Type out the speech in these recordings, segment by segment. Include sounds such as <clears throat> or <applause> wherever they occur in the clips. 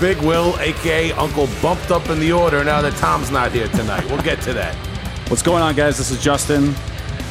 Big Will, aka Uncle Bumped Up in the Order. Now that Tom's not here tonight, we'll get to that. What's going on, guys? This is Justin.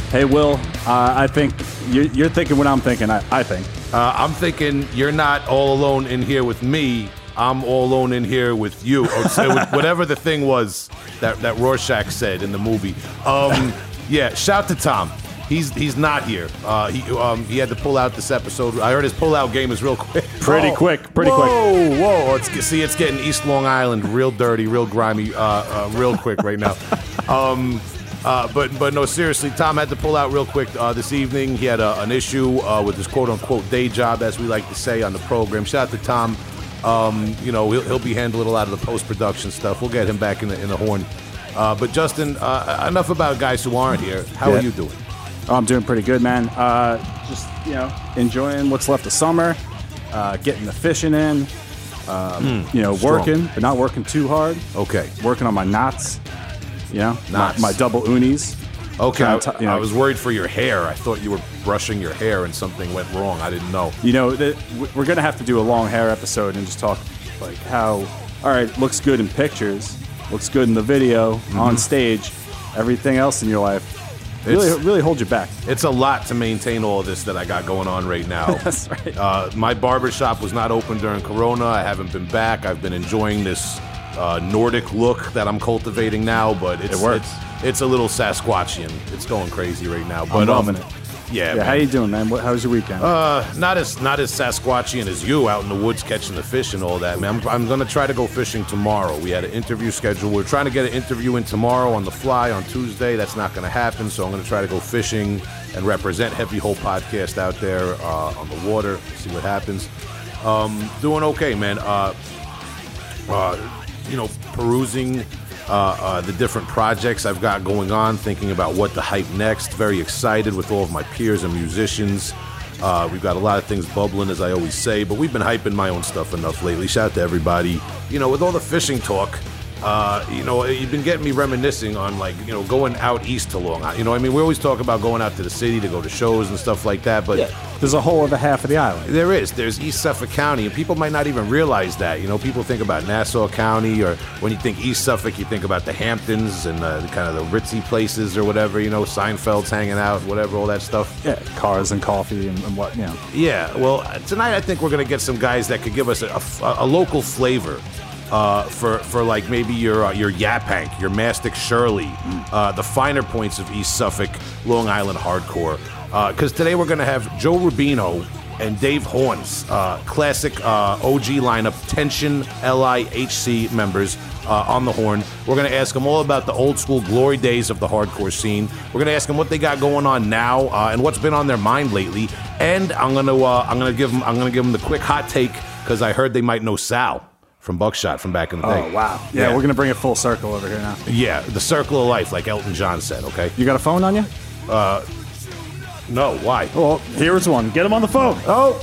Hey, Will. Uh, I think you're, you're thinking what I'm thinking. I, I think. Uh, I'm thinking you're not all alone in here with me. I'm all alone in here with you, or whatever the thing was that that Rorschach said in the movie. Um, yeah, shout to Tom. He's he's not here. Uh, he um, he had to pull out this episode. I heard his pull out game is real quick. <laughs> Pretty quick, pretty quick. Whoa, whoa! It's, see, it's getting East Long Island real dirty, real grimy, uh, uh, real quick right now. <laughs> Um, uh, but but no, seriously, Tom had to pull out real quick uh, this evening. He had a, an issue uh, with his quote unquote day job, as we like to say on the program. Shout out to Tom. Um, you know, he'll, he'll be handling a lot of the post production stuff. We'll get him back in the in the horn. Uh, but Justin, uh, enough about guys who aren't here. How Yeah. are you doing? Oh, I'm doing pretty good, man. Uh, just you know, enjoying what's left of summer, uh, getting the fishing in. Um, you know, strong. working, but not working too hard. Okay. Working on my knots. You know, Knots. My, my double unis. Okay, I, you know- I was worried for your hair. I thought you were brushing your hair and something went wrong. I didn't know. You know, we're gonna have to do a long hair episode and just talk like how. All right, looks good in pictures, looks good in the video, on stage. Everything else in your life really, really hold you back. It's a lot to maintain all of this that I got going on right now. <laughs> That's right. Uh, my barber shop was not open during Corona. I haven't been back. I've been enjoying this uh, Nordic look that I'm cultivating now, but it's It works. It's, it's a little Sasquatchian. It's going crazy right now. But I'm um, loving it. Yeah, Yeah, man. how you doing, man? What, how was your weekend? Uh, not as not as Sasquatchian as you out in the woods catching the fish and all that, man. I'm, I'm gonna try to go fishing tomorrow. We had an interview scheduled. We're trying to get an interview in tomorrow on the fly on Tuesday. That's not gonna happen. So I'm gonna try to go fishing and represent Heavy Hole Podcast out there uh, on the water. See what happens. Um, doing okay, man. Uh, uh, you know, perusing uh, uh, the different projects I've got going on, thinking about what to hype next. Very excited with all of my peers and musicians. Uh, we've got a lot of things bubbling, as I always say, but we've been hyping my own stuff enough lately. Shout out to everybody. You know, with all the fishing talk, uh, you know, you've been getting me reminiscing on like, you know, going out east to Long Island. You know, I mean, we always talk about going out to the city to go to shows and stuff like that, but There's a whole other half of the island. there is. There's East Suffolk County, and people might not even realize that. You know, people think about Nassau County, or when you think East Suffolk, you think about the Hamptons and uh, the kind of the ritzy places or whatever. You know, Seinfeld's hanging out, whatever, all that stuff. Yeah, cars and coffee and, and what, you know. Yeah. Well, tonight I think we're gonna get some guys that could give us a, a- a local flavor. Uh, for for like maybe your uh, your Yaphank, your Mastic Shirley, uh, the finer points of East Suffolk, Long Island hardcore. Because today we're gonna have Joe Rubino and Dave Horns, uh, classic uh, OG lineup, Tension LIHC members uh, on the horn. We're going to ask them all about the old school glory days of the hardcore scene. We're going to ask them what they got going on now uh, and what's been on their mind lately. And I'm going to uh, I'm going to give them I'm going to give them the quick hot take because I heard they might know Sal from Buckshot from back in the day. Oh, wow. Yeah, Yeah. we're going to bring it full circle over here now. Yeah, the circle of life, like Elton John said. Okay. You got a phone on you? Uh, no, why? Well, here's one. Get him on the phone. Oh,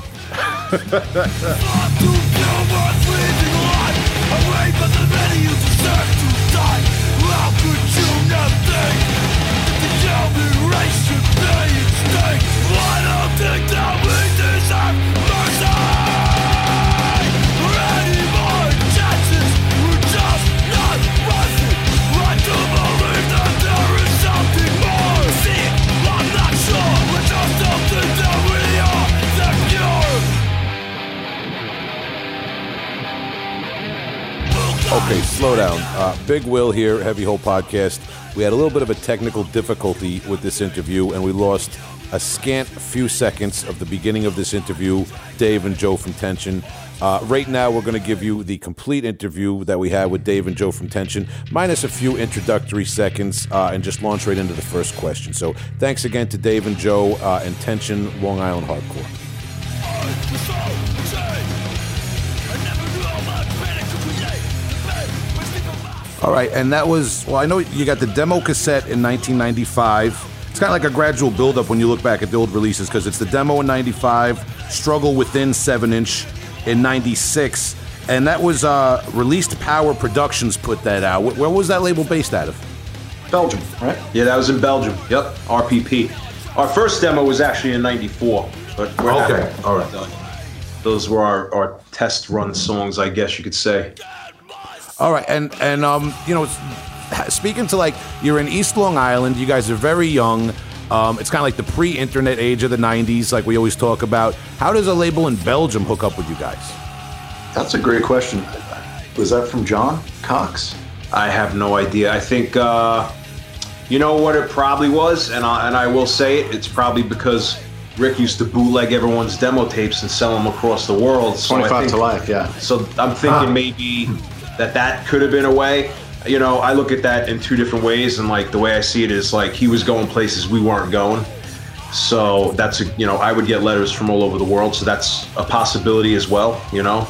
<laughs> <laughs> Okay, slow down. Uh, Big Will here, Heavy Hole Podcast. We had a little bit of a technical difficulty with this interview, and we lost a scant few seconds of the beginning of this interview. Dave and Joe from Tension. Uh, right now, we're going to give you the complete interview that we had with Dave and Joe from Tension, minus a few introductory seconds, uh, and just launch right into the first question. So, thanks again to Dave and Joe uh, and Tension Long Island Hardcore. All right, and that was well. I know you got the demo cassette in 1995. It's kind of like a gradual buildup when you look back at the old releases because it's the demo in '95, Struggle Within seven inch in '96, and that was uh, released. Power Productions put that out. Wh- Where was that label based out of? Belgium, right? Yeah, that was in Belgium. Yep, RPP. Our first demo was actually in '94, but we're Okay, all right. those were our, our test run songs, I guess you could say. All right, and and um, you know, speaking to like you're in East Long Island, you guys are very young. Um, it's kind of like the pre-internet age of the '90s, like we always talk about. How does a label in Belgium hook up with you guys? That's a great question. Was that from John Cox? I have no idea. I think uh, you know what it probably was, and I, and I will say it. It's probably because Rick used to bootleg everyone's demo tapes and sell them across the world. So 25 think, to life, yeah. So I'm thinking ah. maybe that that could have been a way. You know, I look at that in two different ways, and like the way I see it is like he was going places we weren't going. So that's a, you know I would get letters from all over the world, so that's a possibility as well. You know.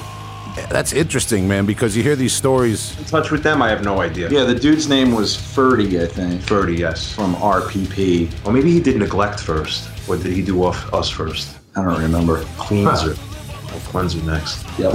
That's interesting, man, because you hear these stories. In touch with them, I have no idea. Yeah, the dude's name was Ferdy, I think. Ferdy, yes. From RPP. Or maybe he did Neglect first. What did he do off us first? I don't remember. Cleanser. Huh. Cleanser next. Yep.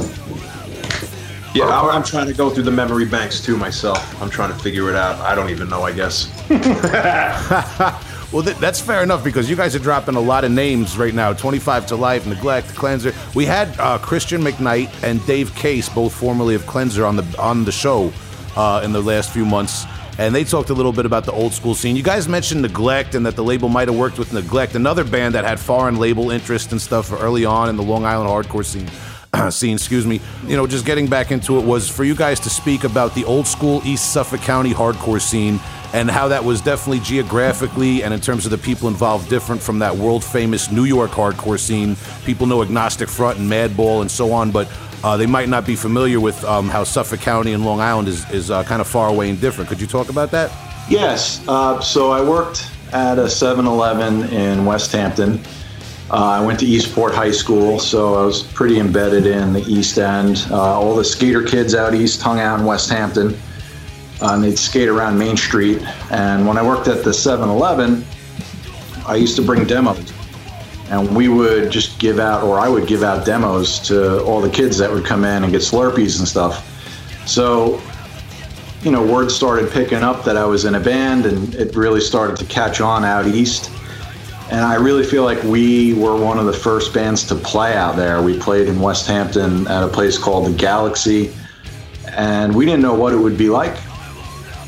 Yeah, I'm trying to go through the memory banks too myself. I'm trying to figure it out. I don't even know, I guess. <laughs> Well, th- that's fair enough because you guys are dropping a lot of names right now 25 to Life, Neglect, Cleanser. We had uh, Christian McKnight and Dave Case, both formerly of Cleanser, on the, on the show uh, in the last few months. And they talked a little bit about the old school scene. You guys mentioned Neglect and that the label might have worked with Neglect, another band that had foreign label interest and stuff early on in the Long Island hardcore scene. <clears throat> scene, excuse me. You know, just getting back into it was for you guys to speak about the old school East Suffolk County hardcore scene and how that was definitely geographically and in terms of the people involved different from that world famous New York hardcore scene. People know Agnostic Front and Madball and so on, but uh, they might not be familiar with um, how Suffolk County and Long Island is, is uh, kind of far away and different. Could you talk about that? Yes. Uh, so I worked at a 7 Eleven in West Hampton. Uh, I went to Eastport High School, so I was pretty embedded in the East End. Uh, all the skater kids out east hung out in West Hampton uh, and they'd skate around Main Street. And when I worked at the 7 Eleven, I used to bring demos. And we would just give out, or I would give out demos to all the kids that would come in and get Slurpees and stuff. So, you know, word started picking up that I was in a band, and it really started to catch on out east. And I really feel like we were one of the first bands to play out there. We played in West Hampton at a place called the Galaxy, and we didn't know what it would be like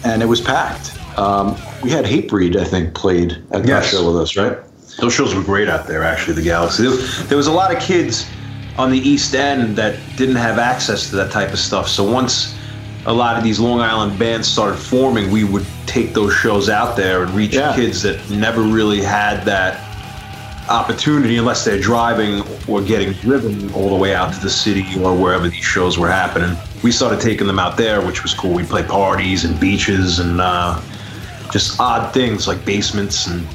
and it was packed. Um, we had Hatebreed, I think, played at yes. that show with us, right? Those shows were great out there, actually, the Galaxy. There, there was a lot of kids on the East End that didn't have access to that type of stuff. So once a lot of these Long Island bands started forming, we would take those shows out there and reach yeah. kids that never really had that opportunity unless they're driving or getting driven all the way out to the city or wherever these shows were happening. We started taking them out there, which was cool. We'd play parties and beaches and uh, just odd things like basements and.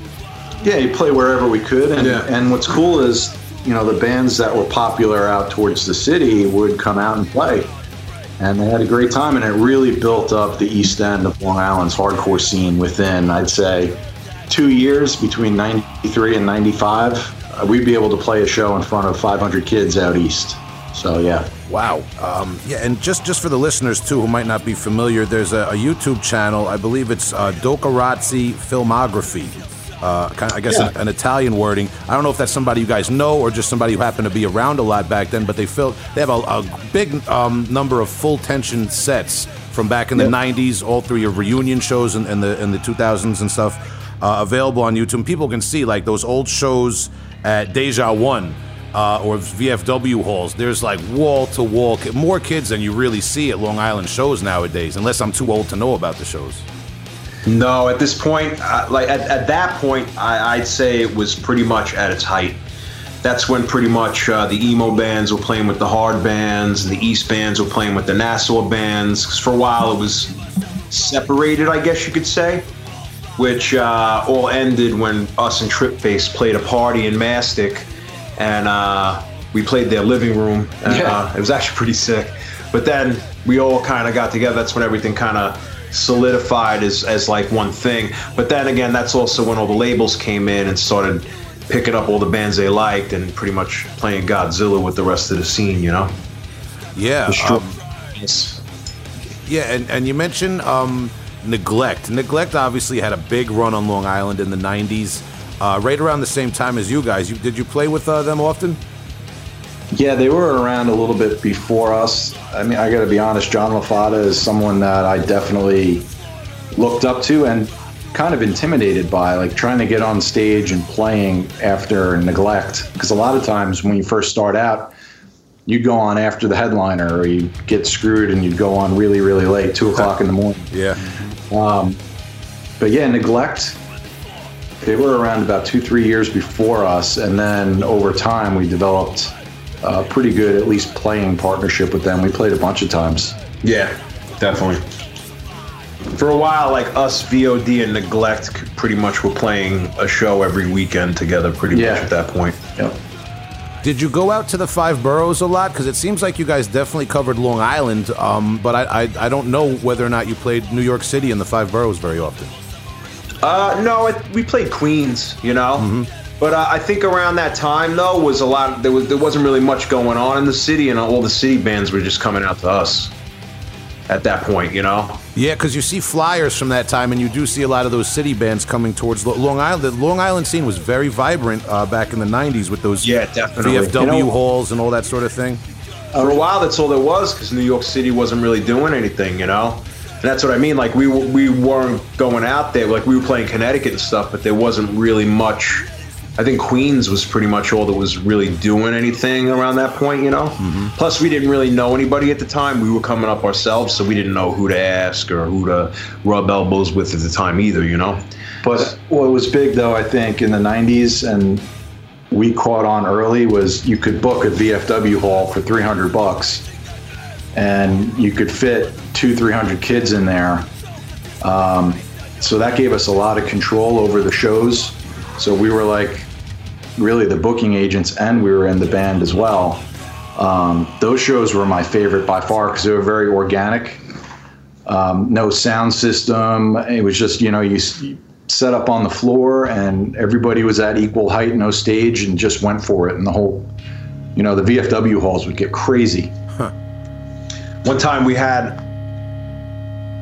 Yeah, you play wherever we could, and yeah. and what's cool is you know the bands that were popular out towards the city would come out and play and they had a great time and it really built up the east end of long island's hardcore scene within i'd say two years between 93 and 95, uh, we'd be able to play a show in front of 500 kids out east. So yeah. Wow. Um, yeah, and just just for the listeners too who might not be familiar, there's a, a YouTube channel. I believe it's uh, Filmography. Uh, kind of, I guess yeah. an, an, Italian wording. I don't know if that's somebody you guys know or just somebody who happened to be around a lot back then. But they feel they have a, a big um, number of full tension sets from back in the yep. '90s, all through your reunion shows in, in the in the 2000s and stuff uh, available on YouTube. People can see like those old shows at Deja One. Uh, or VFW halls, there's like wall to wall, more kids than you really see at Long Island shows nowadays, unless I'm too old to know about the shows. No, at this point, uh, like at, at that point, I, would say it was pretty much at its height. That's when pretty much uh, the emo bands were playing with the hard bands, and the East bands were playing with the Nassau bands. Because for a while it was separated, I guess you could say which uh, all ended when us and Tripface played a party in Mastic, and uh, we played their living room. And, yeah. Uh, it was actually pretty sick. But then we all kind of got together. That's when everything kind of solidified as, as like one thing. But then again, that's also when all the labels came in and started picking up all the bands they liked and pretty much playing Godzilla with the rest of the scene, you know? Yeah. Um, yeah, and, and you mentioned um, Neglect. Neglect obviously had a big run on Long Island in the 90s, uh, right around the same time as you guys. You, did you play with uh, them often? Yeah, they were around a little bit before us. I mean, I got to be honest, John LaFada is someone that I definitely looked up to and kind of intimidated by, like trying to get on stage and playing after neglect. Because a lot of times when you first start out, you'd go on after the headliner or you get screwed and you'd go on really, really late, two o'clock in the morning. Yeah. Um, but yeah, neglect. They were around about two, three years before us, and then over time we developed a pretty good, at least playing partnership with them. We played a bunch of times. Yeah, definitely. For a while, like us, VOD and Neglect pretty much were playing a show every weekend together, pretty Yeah. much at that point. Yep. Did you go out to the five boroughs a lot? Because it seems like you guys definitely covered Long Island, um, but I, I I don't know whether or not you played New York City and the five boroughs very often. Uh, no, it, we played Queens, you know. But uh, I think around that time, though, was a lot. There was there wasn't really much going on in the city, and all the city bands were just coming out to us. At that point, you know. Yeah, because you see flyers from that time, and you do see a lot of those city bands coming towards Long Island. The Long Island scene was very vibrant uh, back in the '90s with those Yeah, definitely. VFW You know- halls and all that sort of thing. For a while, that's all there was because New York City wasn't really doing anything, you know. And that's what I mean. Like we we weren't going out there. Like we were playing Connecticut and stuff, but there wasn't really much. I think Queens was pretty much all that was really doing anything around that point, you know. Plus, we didn't really know anybody at the time. We were coming up ourselves, so we didn't know who to ask or who to rub elbows with at the time either, you know. But what was big, though, I think, in the 90s, and we caught on early, was you could book a VFW hall for 300 bucks, and you could fit two, 300 kids in there. Um, so that gave us a lot of control over the shows. So we were like really the booking agents, and we were in the band as well. Um, those shows were my favorite by far because they were very organic um, no sound system. It was just, you know, you, you set up on the floor and everybody was at equal height, no stage, and just went for it. And the whole, you know, the VFW halls would get crazy. One time we had,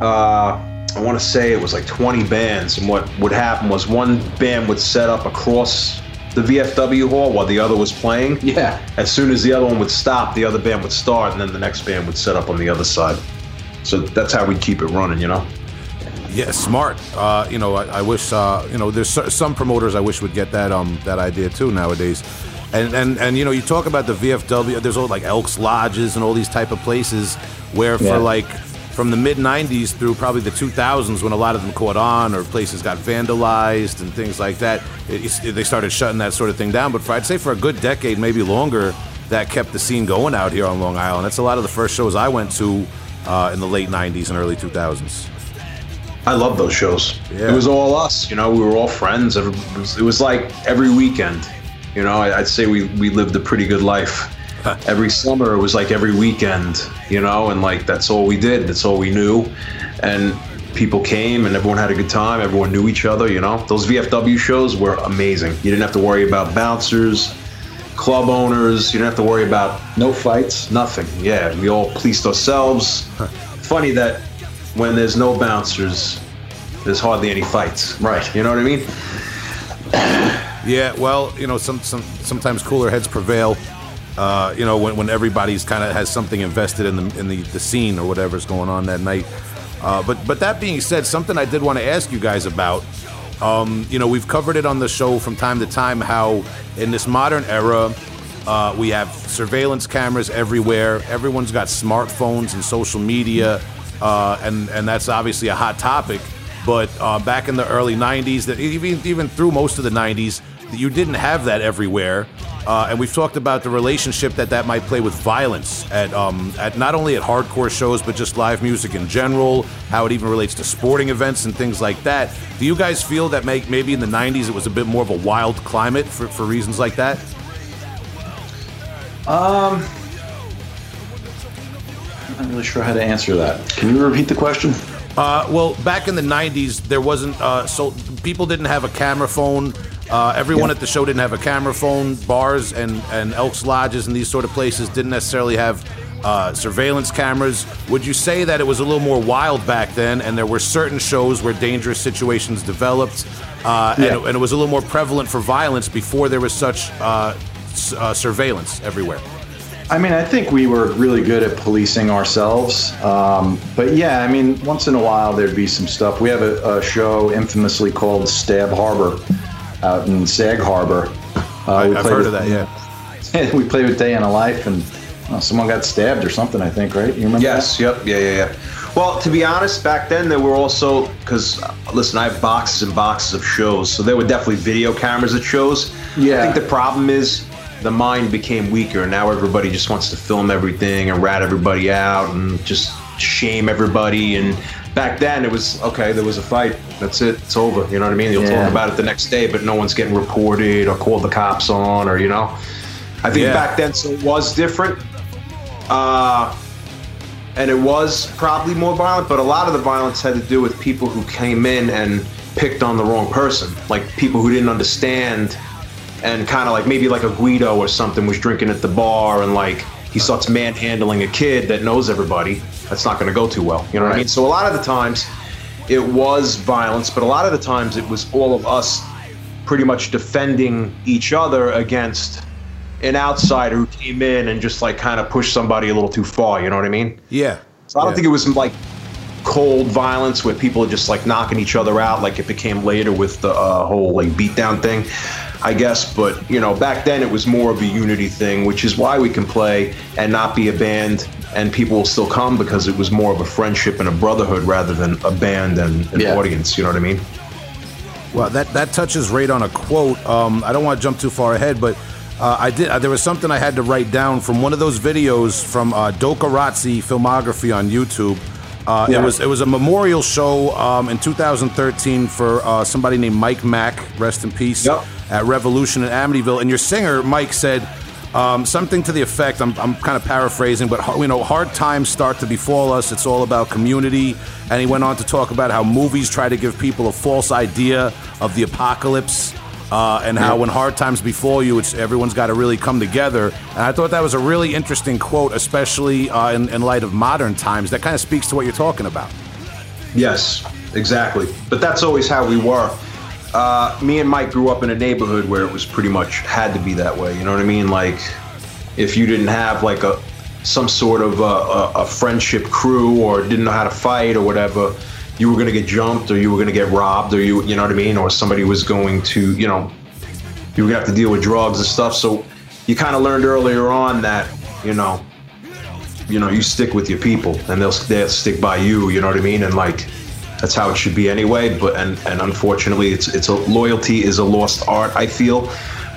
uh, I want to say it was like 20 bands, and what would happen was one band would set up across the VFW hall while the other was playing. Yeah. As soon as the other one would stop, the other band would start, and then the next band would set up on the other side. So that's how we'd keep it running, you know. Yeah, smart. Uh, you know, I, I wish. Uh, you know, there's some promoters I wish would get that um that idea too nowadays. And and and you know, you talk about the VFW. There's all like Elks Lodges and all these type of places where for Yeah. like from the mid '90s through probably the 2000s when a lot of them caught on or places got vandalized and things like that, it, it- they started shutting that sort of thing down. But for I'd say for a good decade, maybe longer, that kept the scene going out here on Long Island. That's a lot of the first shows I went to uh, in the late '90s and early 2000s. I love those shows. Yeah. It was all us, you know. We were all friends. It was, it was like every weekend. You know, I'd say we, we lived a pretty good life. <laughs> every summer, it was like every weekend, you know, and like that's all we did. That's all we knew. And people came and everyone had a good time. Everyone knew each other, you know. Those VFW shows were amazing. You didn't have to worry about bouncers, club owners. You didn't have to worry about No fights. Nothing. Yeah, we all policed ourselves. Funny that when there's no bouncers, there's hardly any fights. Right. You know what I mean? Yeah, well, you know, some, some sometimes cooler heads prevail. Uh, you know, when, when everybody's kind of has something invested in the in the, the scene or whatever's going on that night. Uh, but but that being said, something I did want to ask you guys about. Um, you know, we've covered it on the show from time to time how in this modern era uh, we have surveillance cameras everywhere. Everyone's got smartphones and social media, uh, and and that's obviously a hot topic. But uh, back in the early '90s, that even even through most of the '90s, you didn't have that everywhere. Uh, and we've talked about the relationship that that might play with violence at um, at not only at hardcore shows but just live music in general. How it even relates to sporting events and things like that. Do you guys feel that may, maybe in the '90s it was a bit more of a wild climate for, for reasons like that? Um, I'm not really sure how to answer that. Can you repeat the question? Uh, well, back in the '90s, there wasn't uh, so people didn't have a camera phone. Uh, everyone Yeah. at the show didn't have a camera phone. Bars and and Elks Lodges and these sort of places didn't necessarily have uh, surveillance cameras. Would you say that it was a little more wild back then, and there were certain shows where dangerous situations developed, uh, and, it, and it was a little more prevalent for violence before there was such uh, s- uh, surveillance everywhere? I mean, I think we were really good at policing ourselves. Um, but yeah, I mean, once in a while there'd be some stuff. We have a, a show infamously called Stab Harbor out in Sag Harbor. Uh, I, have heard with, of that, yeah. <laughs> we played with Day in a Life, and well, someone got stabbed or something, I think, right? You remember? Yes, that? yep, yeah, yeah, yeah. Well, to be honest, back then there were also because uh, listen, I have boxes and boxes of shows, so there were definitely video cameras at shows. Yeah. I think the problem is the mind became weaker. and Now everybody just wants to film everything and rat everybody out and just shame everybody. And back then it was okay. There was a fight. That's it. It's over. You know what I mean? You'll yeah. talk about it the next day, but no one's getting reported or called the cops on or you know. I think yeah. back then so it was different. Uh, and it was probably more violent, but a lot of the violence had to do with people who came in and picked on the wrong person, like people who didn't understand, and kind of like maybe like a Guido or something was drinking at the bar and like he starts manhandling a kid that knows everybody. That's not going to go too well. You know what I mean? So a lot of the times it was violence, but a lot of the times it was all of us pretty much defending each other against an outsider who came in and just like kind of pushed somebody a little too far. You know what I mean? Yeah. So I don't yeah. think it was like cold violence where people are just like knocking each other out, like it became later with the uh, whole like beatdown thing. I guess, but you know, back then it was more of a unity thing, which is why we can play and not be a band, and people will still come because it was more of a friendship and a brotherhood rather than a band and an yeah. audience. You know what I mean? Well, that that touches right on a quote. Um, I don't want to jump too far ahead, but uh, I did. Uh, there was something I had to write down from one of those videos from uh, Razzi filmography on YouTube. Uh, yeah. It was it was a memorial show um, in 2013 for uh, somebody named Mike Mack, rest in peace, yep. at Revolution in Amityville. And your singer Mike said um, something to the effect. I'm, I'm kind of paraphrasing, but you know, hard times start to befall us. It's all about community. And he went on to talk about how movies try to give people a false idea of the apocalypse uh, and how when hard times befall you, it's everyone's got to really come together. And I thought that was a really interesting quote, especially uh, in, in light of modern times. That kind of speaks to what you're talking about. Yes, exactly. But that's always how we were. Uh, me and Mike grew up in a neighborhood where it was pretty much had to be that way. You know what I mean? Like, if you didn't have like a some sort of a, a, a friendship crew or didn't know how to fight or whatever, you were going to get jumped or you were going to get robbed or you you know what I mean? Or somebody was going to you know you were going to have to deal with drugs and stuff. So you kind of learned earlier on that you know you know you stick with your people and they'll they'll stick by you you know what I mean? And like that's how it should be anyway but and and unfortunately it's it's a loyalty is a lost art I feel.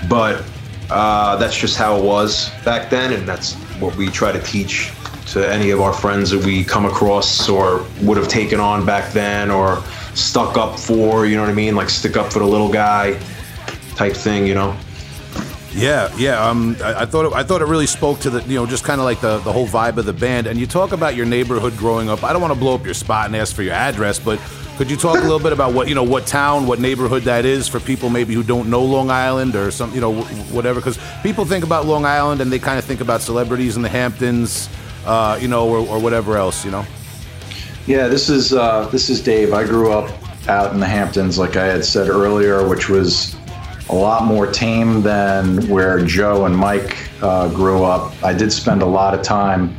But uh, that's just how it was back then and that's what we try to teach to any of our friends that we come across or would have taken on back then or stuck up for, you know what I mean? Like stick up for the little guy type thing, you know? Yeah, yeah. Um, I, I, thought it, I thought it really spoke to the you know just kind of like the, the whole vibe of the band. And you talk about your neighborhood growing up. I don't want to blow up your spot and ask for your address, but could you talk a little bit about what you know what town, what neighborhood that is for people maybe who don't know Long Island or some you know whatever? Because people think about Long Island and they kind of think about celebrities in the Hamptons uh, you know, or, or, whatever else, you know? Yeah, this is uh, this is Dave. I grew up out in the Hamptons, like I had said earlier, which was a lot more tame than where Joe and Mike uh, grew up. I did spend a lot of time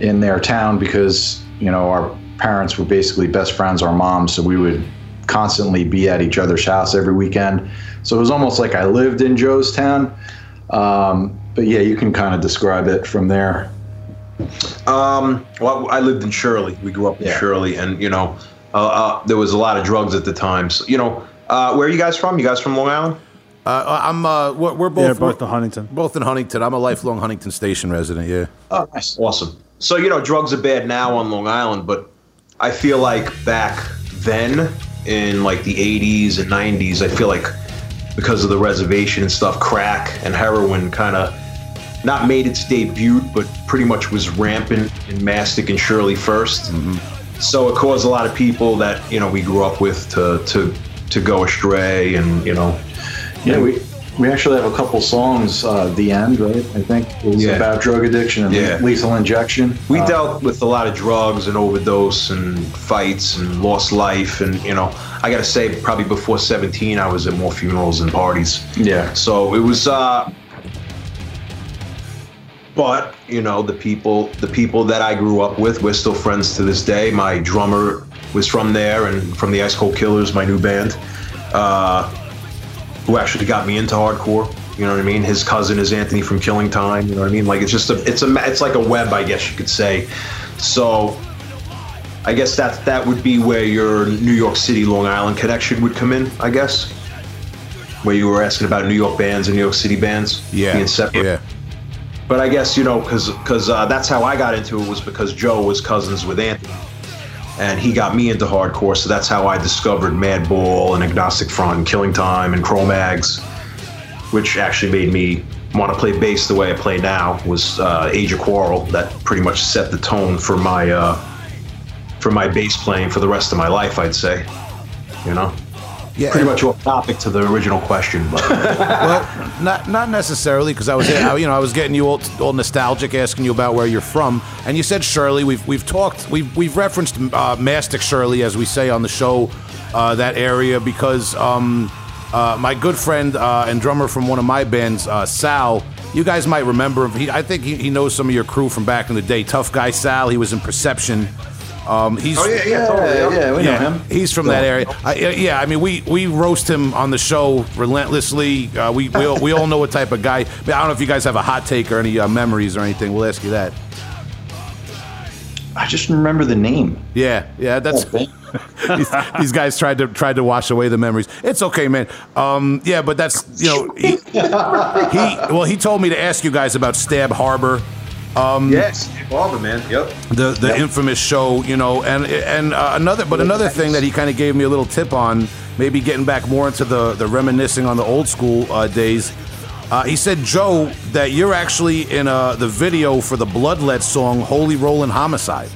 in their town because you know our parents were basically best friends, our moms, so we would constantly be at each other's house every weekend. So it was almost like I lived in Joe's town. Um, but yeah, you can kind of describe it from there. Um, well, I lived in Shirley. We grew up in yeah. Shirley, and you know, uh, uh, there was a lot of drugs at the time. So, you know, uh, where are you guys from? You guys from Long Island? Uh, I'm. Uh, we're, we're, both. Yeah, both in Huntington. Both in Huntington. I'm a lifelong Huntington Station resident. Yeah. Oh, nice. Awesome. So you know, drugs are bad now on Long Island, but I feel like back then in like the 80s and 90s, I feel like because of the reservation and stuff, crack and heroin kind of not made its debut, but pretty much was rampant in Mastic and Shirley 1st mm-hmm. So it caused a lot of people that you know we grew up with to to to go astray, and you know. Yeah, we we actually have a couple songs. Uh, the end, right? I think it was yeah. about drug addiction and yeah. lethal injection. We uh, dealt with a lot of drugs and overdose and fights and lost life, and you know, I got to say, probably before 17, I was at more funerals and parties. Yeah. So it was. Uh, but you know the people the people that I grew up with, we're still friends to this day. My drummer was from there, and from the Ice Cold Killers, my new band, uh, who actually got me into hardcore. You know what I mean? His cousin is Anthony from Killing Time. You know what I mean? Like it's just a it's a it's like a web, I guess you could say. So I guess that that would be where your New York City Long Island connection would come in. I guess where you were asking about New York bands and New York City bands Yeah. being separate. Yeah. But I guess you know because because uh, that's how I got into it was because Joe was cousins with Anthony, and he got me into hardcore. So that's how I discovered Madball and Agnostic Front and Killing Time and Cro-Mags, which actually made me want to play bass the way I play now. Was uh, Age of Quarrel that pretty much set the tone for my uh, for my bass playing for the rest of my life. I'd say, you know. Yeah. Pretty much off topic to the original question, but <laughs> well, not not necessarily because I was you know I was getting you all, all nostalgic, asking you about where you're from, and you said Shirley. We've we've talked we've we've referenced uh, Mastic Shirley as we say on the show uh, that area because um, uh, my good friend uh, and drummer from one of my bands, uh, Sal. You guys might remember him. He, I think he, he knows some of your crew from back in the day. Tough guy Sal. He was in Perception. Um, he's oh yeah, yeah, totally. Yeah, yeah, we know yeah, him. He's from that area. I, yeah, yeah, I mean, we, we roast him on the show relentlessly. Uh, we we all, we all know what type of guy. I, mean, I don't know if you guys have a hot take or any uh, memories or anything. We'll ask you that. I just remember the name. Yeah, yeah, that's. <laughs> these, these guys tried to tried to wash away the memories. It's okay, man. Um, yeah, but that's you know he, he well he told me to ask you guys about Stab Harbor. Yes, Barber, man. Yep. the the infamous show, you know, and and uh, another but another thing that he kind of gave me a little tip on, maybe getting back more into the the reminiscing on the old school uh, days. Uh, he said, Joe, that you're actually in uh, the video for the Bloodlet song "Holy Rollin' Homicide."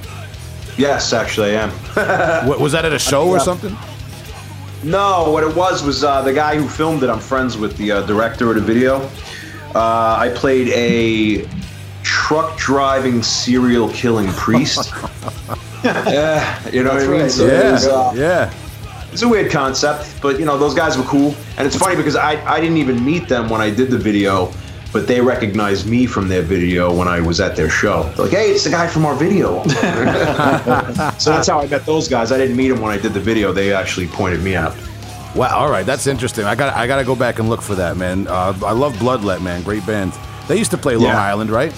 Yes, actually, I am. <laughs> Wa- was that at a show or something? No, what it was was uh, the guy who filmed it. I'm friends with the uh, director of the video. Uh, I played a truck driving serial killing priest. <laughs> yeah, you know what I mean. right. So Yeah, was, uh, yeah. it's a weird concept, but you know those guys were cool, and it's funny because I I didn't even meet them when I did the video, but they recognized me from their video when I was at their show. They're like, hey, it's the guy from our video. <laughs> so that's how I met those guys. I didn't meet them when I did the video. They actually pointed me out. Wow. All right, that's interesting. I got I got to go back and look for that, man. Uh, I love Bloodlet, man. Great band. They used to play Long Yeah. Island, right?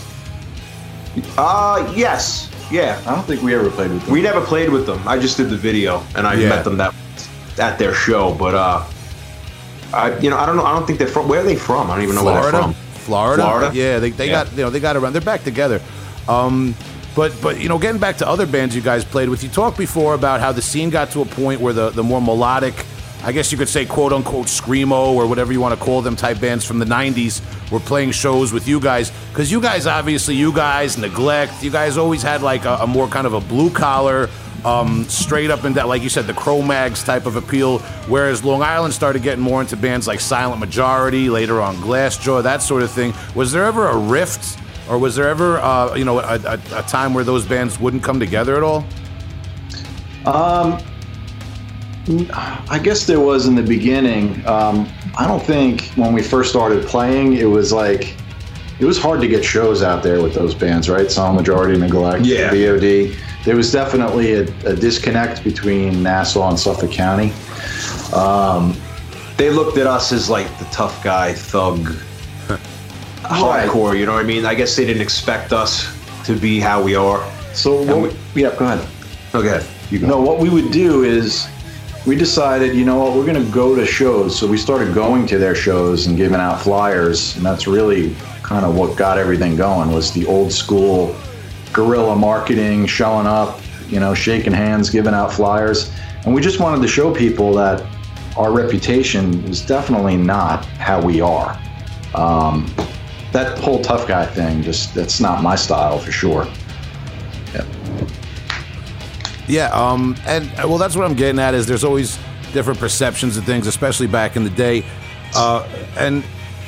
Uh, yes, yeah. I don't think we ever played with them. We never played with them. I just did the video, and I Yeah. met them that at their show. But uh, I you know I don't know. I don't think they're from. Where are they from? I don't even know where they're from. Florida, Florida? Yeah, they, they Yeah. got you know they got around. They're back together. Um, but but you know, getting back to other bands you guys played with, you talked before about how the scene got to a point where the the more melodic, I guess you could say quote unquote screamo or whatever you want to call them type bands from the '90s were playing shows with you guys because you guys obviously you guys neglect. You guys always had like a, a more kind of a blue collar. Um, straight up and down, like you said, the Cro-Mags type of appeal. Whereas Long Island started getting more into bands like Silent Majority, later on Glassjaw, that sort of thing. Was there ever a rift, or was there ever, uh, you know, a, a, a time where those bands wouldn't come together at all? I guess there was in the beginning. Um, I don't think when we first started playing, it was like it was hard to get shows out there with those bands, right? Silent Majority, Neglect, Yeah. VOD. There was definitely a, a disconnect between Nassau and Suffolk County. Um, They looked at us as like the tough guy, thug, <laughs> hardcore. You know what I mean? I guess they didn't expect us to be how we are. So, what, yeah, go ahead. Okay, you go. No, what we would do is we decided, you know what, we're going to go to shows. So we started going to their shows and giving out flyers, and that's really kind of what got everything going. Was the old school guerrilla marketing, showing up, you know, shaking hands, giving out flyers, and we just wanted to show people that our reputation is definitely not how we are. Um, that whole tough guy thing, just that's not my style for sure. Yeah. Um, and uh, well, that's what I'm getting at. Is there's always different perceptions of things, especially back in the day, uh, and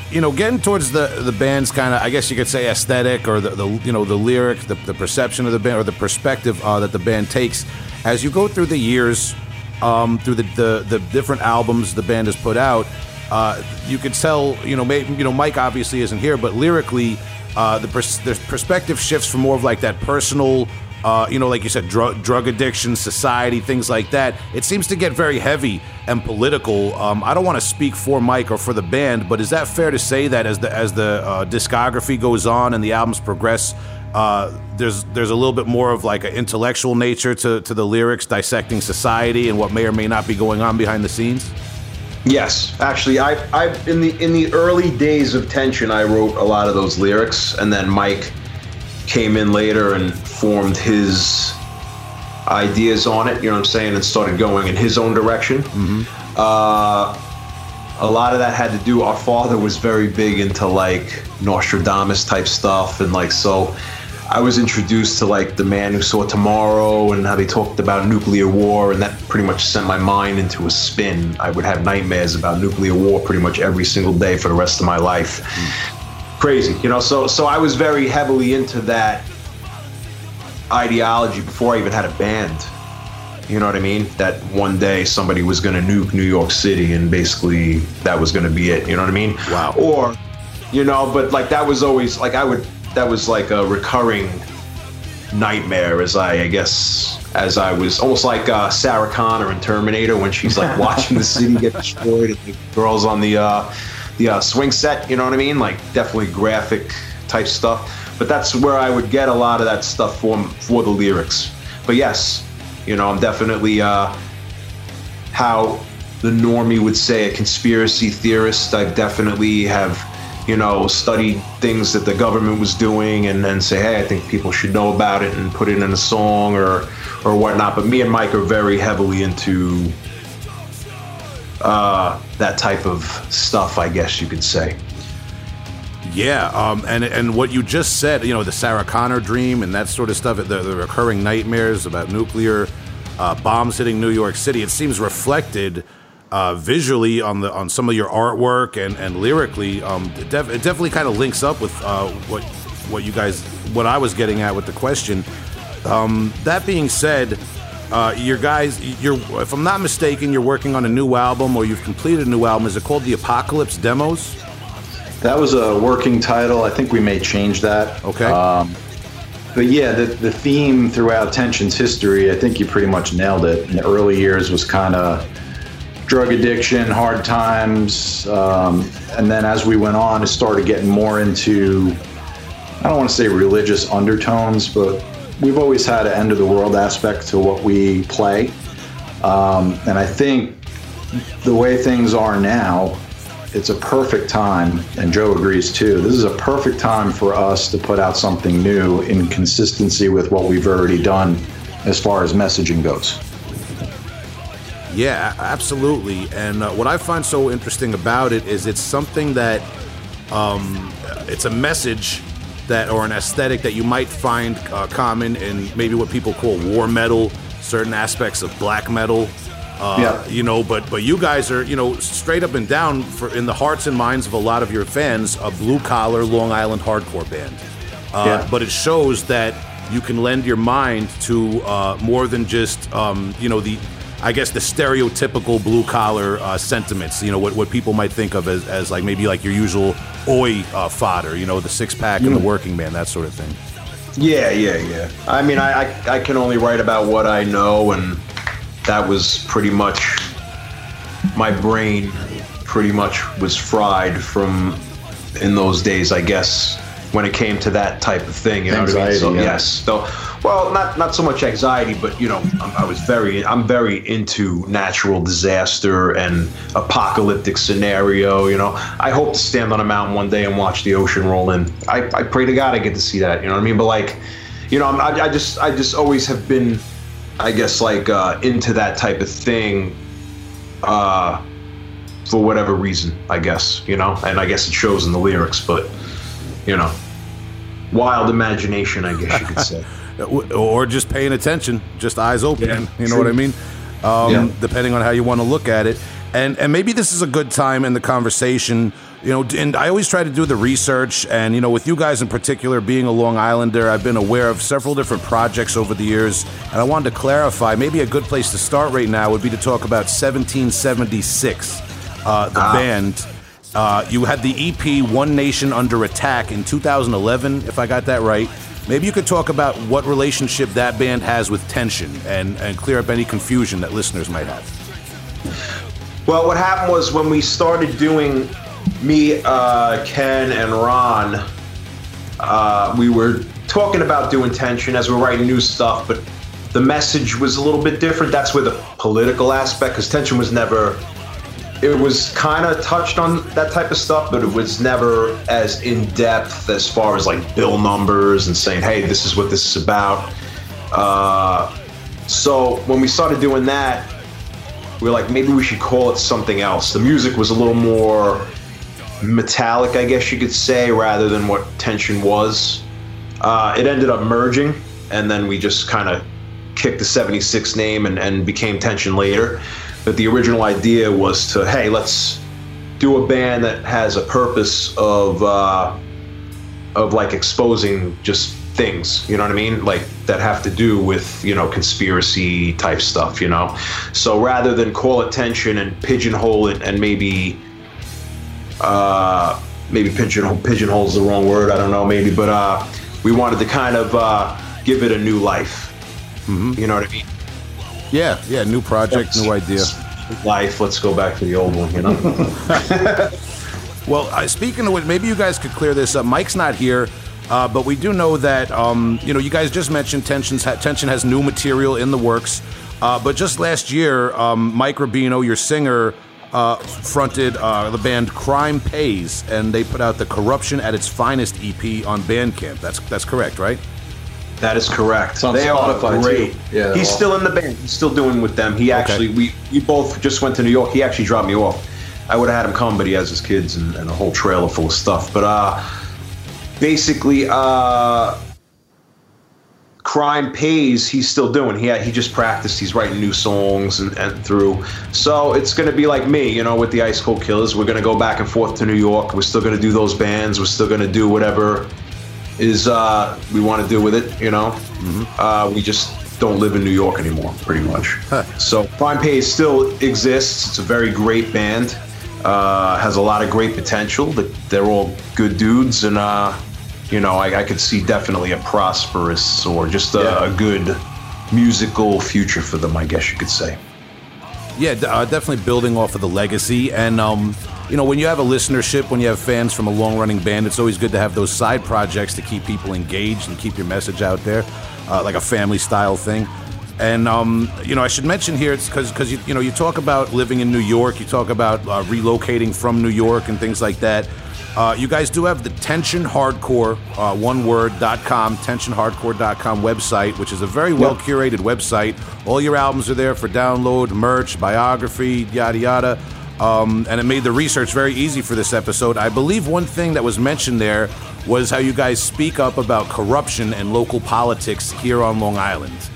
you know, getting towards the the band's kind of, I guess you could say, aesthetic or the, the you know the lyric, the, the perception of the band or the perspective uh, that the band takes as you go through the years, um, through the, the the different albums the band has put out. Uh, you could tell, you know, maybe, you know, Mike obviously isn't here, but lyrically, uh, the, pers- the perspective shifts from more of like that personal uh, you know, like you said, drug drug addiction, society, things like that. It seems to get very heavy and political. Um, I don't want to speak for Mike or for the band, but is that fair to say that as the as the uh, discography goes on and the albums progress, uh, there's there's a little bit more of like an intellectual nature to to the lyrics, dissecting society and what may or may not be going on behind the scenes. Yes, actually, I, I in the in the early days of Tension, I wrote a lot of those lyrics, and then Mike came in later and formed his ideas on it, you know what I'm saying, and started going in his own direction. Mm-hmm. Uh, a lot of that had to do, our father was very big into like Nostradamus type stuff, and like, so I was introduced to like The Man Who Saw Tomorrow and how they talked about nuclear war, and that pretty much sent my mind into a spin. I would have nightmares about nuclear war pretty much every single day for the rest of my life. Mm crazy, you know. So so I was very heavily into that ideology before I even had a band. You know what I mean? That one day somebody was going to nuke New York City, and basically that was going to be it. You know what I mean? Wow. Or, you know, but like that was always like I would. That was like a recurring nightmare as I, I guess, as I was almost like uh, Sarah Connor in Terminator when she's like watching the city get destroyed and the girls on the uh, the uh, swing set. You know what I mean? Like definitely graphic type stuff. But that's where I would get a lot of that stuff for for the lyrics. But yes, you know, I'm definitely uh, how the normie would say a conspiracy theorist. I definitely have, you know, studied things that the government was doing and then say, hey, I think people should know about it and put it in a song or or whatnot. But me and Mike are very heavily into uh, that type of stuff, I guess you could say. Yeah, um, and and what you just said, you know, the Sarah Connor dream and that sort of stuff, the, the recurring nightmares about nuclear uh, bombs hitting New York City, it seems reflected uh, visually on the on some of your artwork and and lyrically. Um, it, def- it definitely kind of links up with uh, what what you guys what I was getting at with the question. Um, that being said, uh, your guys, you're, if I'm not mistaken, you're working on a new album or you've completed a new album. Is it called The Apocalypse Demos? That was a working title. I think we may change that. Okay. Um, but yeah, the, the theme throughout Tension's history, I think you pretty much nailed it. In the early years was kind of drug addiction, hard times. Um, and then as we went on, it started getting more into, I don't want to say religious undertones, but we've always had an end of the world aspect to what we play. Um, and I think the way things are now, it's a perfect time, and Joe agrees too. This is a perfect time for us to put out something new in consistency with what we've already done as far as messaging goes. Yeah, absolutely. And uh, what I find so interesting about it is it's something that um, it's a message that or an aesthetic that you might find uh, common in maybe what people call war metal, certain aspects of black metal. Uh, yeah. You know, but but you guys are you know straight up and down for in the hearts and minds of a lot of your fans a blue collar Long Island hardcore band. Uh, yeah. But it shows that you can lend your mind to uh, more than just um, you know the I guess the stereotypical blue collar uh, sentiments. You know what what people might think of as, as like maybe like your usual oi uh, fodder. You know the six pack mm. and the working man, that sort of thing. Yeah, yeah, yeah. I mean, I, I I can only write about what I know, and that was pretty much my brain. Pretty much was fried from in those days, I guess, when it came to that type of thing. You know Anxiety, what I mean? So yeah. yes, so well, not not so much anxiety, but you know, I'm, I was very I'm very into natural disaster and apocalyptic scenario. You know, I hope to stand on a mountain one day and watch the ocean roll in. I, I pray to God I get to see that. You know what I mean? But like, you know, I, I just I just always have been, I guess, like uh, into that type of thing. Uh, for whatever reason, I guess, you know, and I guess it shows in the lyrics, but, you know, wild imagination, I guess you could say. <laughs> or just paying attention, just eyes open. Yeah, you know true. what I mean? Um, yeah. Depending on how you want to look at it, and and maybe this is a good time in the conversation. You know, and I always try to do the research, and you know, with you guys in particular, being a Long Islander, I've been aware of several different projects over the years, and I wanted to clarify. Maybe a good place to start right now would be to talk about 1776, uh, the ah. band Uh, you had the EP One Nation Under Attack in 2011, if I got that right. Maybe you could talk about what relationship that band has with Tension and, and clear up any confusion that listeners might have. Well, what happened was when we started doing me, uh, Ken, and Ron, uh, we were talking about doing Tension as we we're writing new stuff, but the message was a little bit different. That's where the political aspect, because Tension was never it was kind of touched on that type of stuff, but it was never as in depth as far as like bill numbers and saying, "Hey, this is what this is about." Uh, so when we started doing that, we were like, maybe we should call it something else. The music was a little more metallic, I guess you could say, rather than what Tension was. Uh, it ended up merging, and then we just kind of kicked the 76 name and, and became Tension later. But the original idea was to, hey, let's do a band that has a purpose of uh, of like exposing just things, you know what I mean? Like that have to do with, you know, conspiracy type stuff, you know? So rather than call attention and pigeonhole it and maybe uh maybe pigeonhole pigeonhole is the wrong word, I don't know, maybe, but uh we wanted to kind of uh give it a new life. Mm-hmm. You know what I mean? Yeah, yeah, new project, new idea. Life. Let's go back to the old one. You know. <laughs> well, uh, speaking of which, maybe you guys could clear this up. Mike's not here. Uh, but we do know that um, you know you guys just mentioned tensions ha- tension has new material in the works. Uh, but just last year, um, Mike Rubino, your singer, uh, fronted uh, the band Crime Pays, and they put out the Corruption at its Finest EP on Bandcamp. That's that's correct, right? That is correct. They are great. Too. Yeah, he's awesome. still in the band. He's still doing with them. He actually, okay. we we both just went to New York. He actually dropped me off. I would have had him come, but he has his kids and, and a whole trailer full of stuff. But uh, basically, uh, crime pays. He's still doing. He he just practiced. He's writing new songs and, and through. So it's gonna be like me, you know, with the Ice Cold Killers. We're gonna go back and forth to New York. We're still gonna do those bands. We're still gonna do whatever is uh, we want to do with it. You know, mm-hmm. uh, we just don't live in New York anymore, pretty much. Huh. So Crime Pays still exists. It's a very great band. Uh, has a lot of great potential. They're all good dudes, and uh, you know, I, I, could see definitely a prosperous or just a, yeah. a, good musical future for them. I guess you could say. Yeah, uh, definitely building off of the legacy, and um, you know, when you have a listenership, when you have fans from a long running band, it's always good to have those side projects to keep people engaged and keep your message out there, uh, like a family style thing. And um, you know, I should mention here, it's because you, you know you talk about living in New York, you talk about uh, relocating from New York and things like that. Uh, you guys do have the Tension Hardcore, uh, one word.com, tensionhardcore.com website, which is a very well curated website. All your albums are there for download, merch, biography, yada yada. Um, and it made the research very easy for this episode. I believe one thing that was mentioned there was how you guys speak up about corruption and local politics here on Long Island.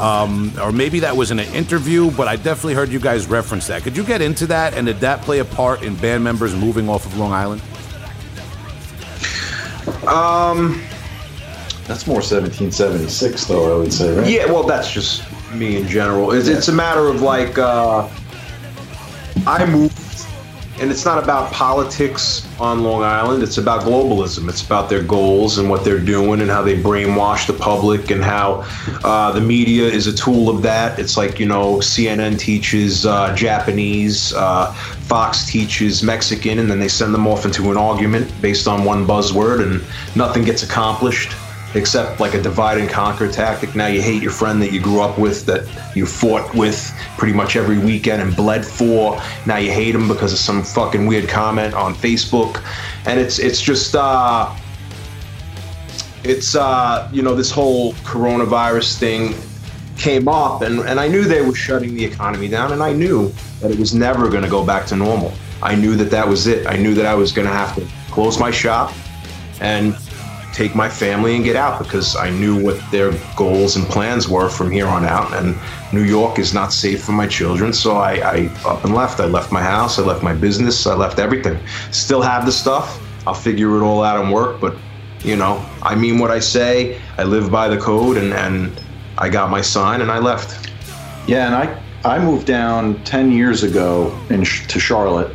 Um, or maybe that was in an interview, but I definitely heard you guys reference that. Could you get into that, and did that play a part in band members moving off of Long Island? Um, that's more 1776, though I would say, right? Yeah, well, that's just me in general. It's, yeah. it's a matter of like. Uh, I moved, and it's not about politics on Long Island. It's about globalism. It's about their goals and what they're doing and how they brainwash the public and how uh, the media is a tool of that. It's like, you know, CNN teaches uh, Japanese, uh, Fox teaches Mexican, and then they send them off into an argument based on one buzzword, and nothing gets accomplished except like a divide and conquer tactic. Now you hate your friend that you grew up with, that you fought with pretty much every weekend and bled for. Now you hate him because of some fucking weird comment on Facebook, and it's it's just uh, it's uh, you know this whole coronavirus thing came up, and and I knew they were shutting the economy down, and I knew that it was never going to go back to normal. I knew that that was it. I knew that I was going to have to close my shop and take my family and get out because I knew what their goals and plans were from here on out. And New York is not safe for my children. So I, I up and left. I left my house. I left my business. I left everything. Still have the stuff. I'll figure it all out and work. But, you know, I mean what I say. I live by the code and, and I got my sign and I left. Yeah. And I, I moved down 10 years ago in, to Charlotte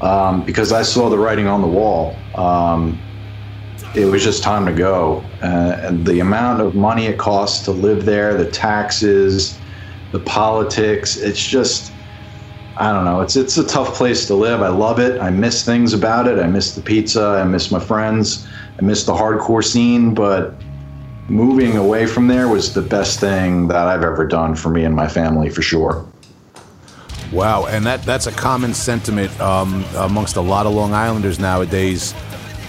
um, because I saw the writing on the wall. Um, it was just time to go. Uh, and the amount of money it costs to live there, the taxes, the politics, it's just. I don't know. It's it's a tough place to live. I love it. I miss things about it. I miss the pizza. I miss my friends. I miss the hardcore scene. But moving away from there was the best thing that I've ever done for me and my family, for sure. Wow, and that that's a common sentiment um, amongst a lot of Long Islanders nowadays.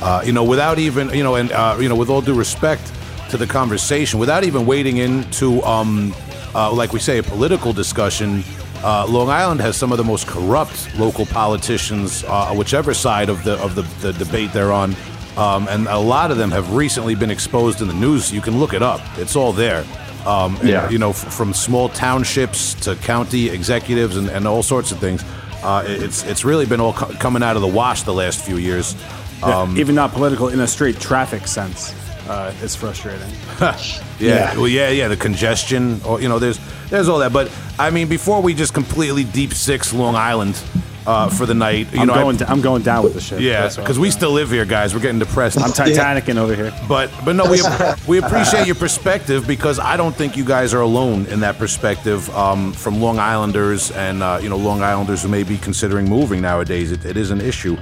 Uh, you know, without even you know, and uh, you know, with all due respect to the conversation, without even wading into, um, uh, like we say, a political discussion. Uh, Long Island has some of the most corrupt local politicians, uh, whichever side of the of the, the debate they're on, um, and a lot of them have recently been exposed in the news. You can look it up; it's all there. Um, and, Yeah. you know, f- from small townships to county executives and, and all sorts of things. Uh, it's it's really been all co- coming out of the wash the last few years. Um, Even not political in a straight traffic sense. Uh, it's frustrating. <laughs> yeah, Yeah. well, yeah, yeah, the congestion, or you know, there's there's all that. But I mean, before we just completely deep six Long Island uh, for the night, you I'm know, going. i I'm going down with the ship. yeah, because we still live here, guys. We're getting depressed. I'm Titanicing over here. But but no, we we appreciate your perspective because I don't think you guys are alone in that perspective um, from Long Islanders and uh, you know Long Islanders who may be considering moving nowadays. It, it is an issue,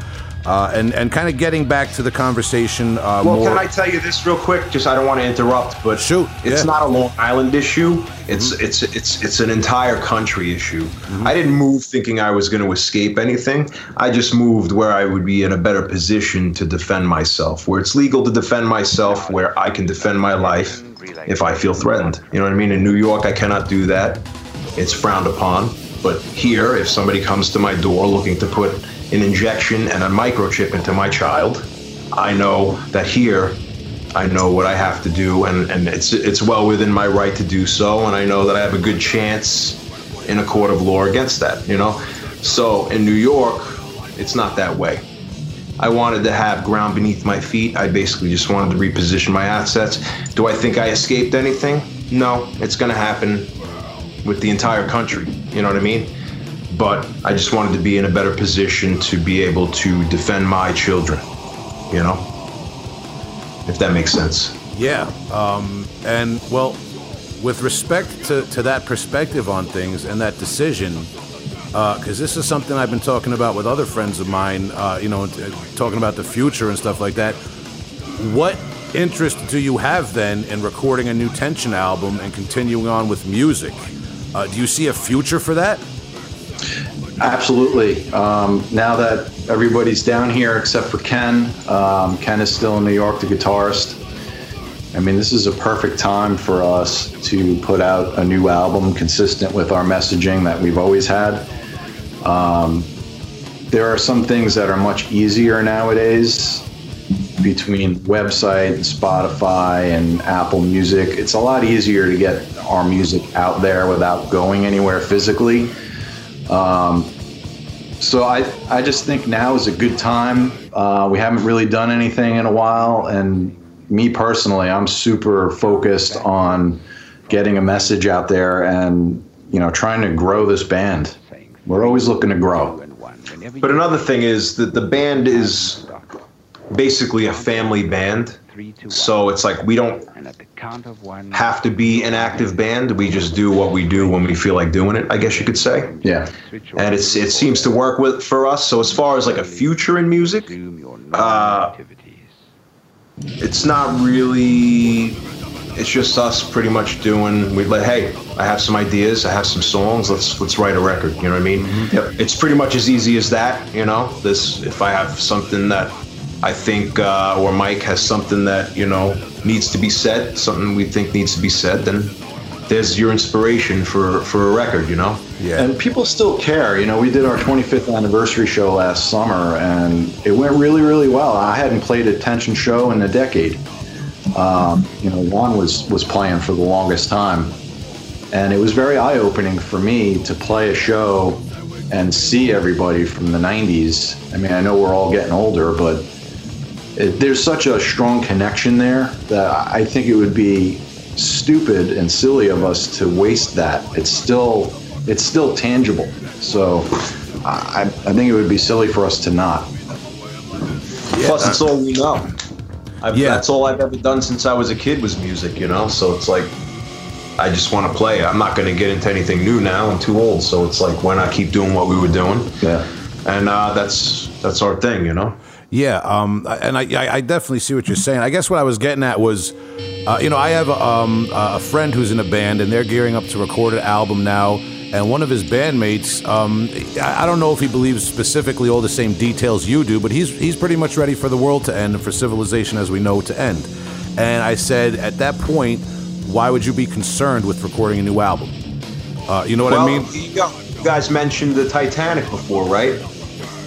uh, and and kind of getting back to the conversation. Uh, Well, more, can I tell you this real quick? Just I don't want to interrupt, but Shoot, it's yeah. not a Long Island issue. It's it's it's it's an entire country issue. I didn't move thinking I was going to escape anything. I just moved where I would be in a better position to defend myself, where it's legal to defend myself, where I can defend my life if I feel threatened. You know what I mean? In New York, I cannot do that. It's frowned upon. But here, if somebody comes to my door looking to put an injection and a microchip into my child, I know that here I know what I have to do and, and it's it's well within my right to do so and I know that I have a good chance in a court of law against that, you know? So in New York, it's not that way. I wanted to have ground beneath my feet. I basically just wanted to reposition my assets. Do I think I escaped anything? No, it's going to happen with the entire country. You know what I mean? But I just wanted to be in a better position to be able to defend my children. You know? If that makes sense. Yeah, um, and well, with respect to, to that perspective on things and that decision, because this is something I've been talking about with other friends of mine, uh, you know, t- talking about the future and stuff like that. What interest do you have then in recording a new Tension album and continuing on with music? Uh, do you see a future for that? Absolutely. Um, now that everybody's down here except for Ken, um, Ken is still in New York, the guitarist. I mean, this is a perfect time for us to put out a new album consistent with our messaging that we've always had. Um, there are some things that are much easier nowadays between website and Spotify and Apple Music. It's a lot easier to get our music out there without going anywhere physically. Um, so I, I just think now is a good time. Uh, we haven't really done anything in a while, and me personally, I'm super focused on getting a message out there and you know trying to grow this band. We're always looking to grow. But another thing is that the band is basically a family band. So it's like we don't have to be an active band. We just do what we do when we feel like doing it, I guess you could say. Yeah. And it's it seems to work with for us. So as far as like a future in music, uh, it's not really it's just us pretty much doing we like hey i have some ideas i have some songs let's let's write a record you know what i mean Yep. it's pretty much as easy as that you know this if i have something that i think uh, or mike has something that you know needs to be said something we think needs to be said then there's your inspiration for for a record you know Yeah. And people still care. You know, we did our 25th anniversary show last summer, and it went really, really well. I hadn't played a tension show in a decade. Um, you know, Juan was was playing for the longest time, and it was very eye opening for me to play a show and see everybody from the 90s. I mean, I know we're all getting older, but it, there's such a strong connection there that I think it would be stupid and silly of us to waste that. It's still it's still tangible. So I, I think it would be silly for us to not. Plus, it's all we know. I've, Yeah. That's all I've ever done since I was a kid was music, you know? So it's like, I just want to play. I'm not going to get into anything new now. I'm too old. So it's like, why not keep doing what we were doing? Yeah. And uh, that's that's our thing, you know? Yeah, um, and I, I, definitely see what you're saying. I guess what I was getting at was, uh, you know, I have um, a friend who's in a band, and they're gearing up to record an album now. And one of his bandmates, um, I don't know if he believes specifically all the same details you do, but he's he's pretty much ready for the world to end and for civilization as we know it to end. And I said, at that point, why would you be concerned with recording a new album? Uh, you know what well, I mean? you guys mentioned the Titanic before, right?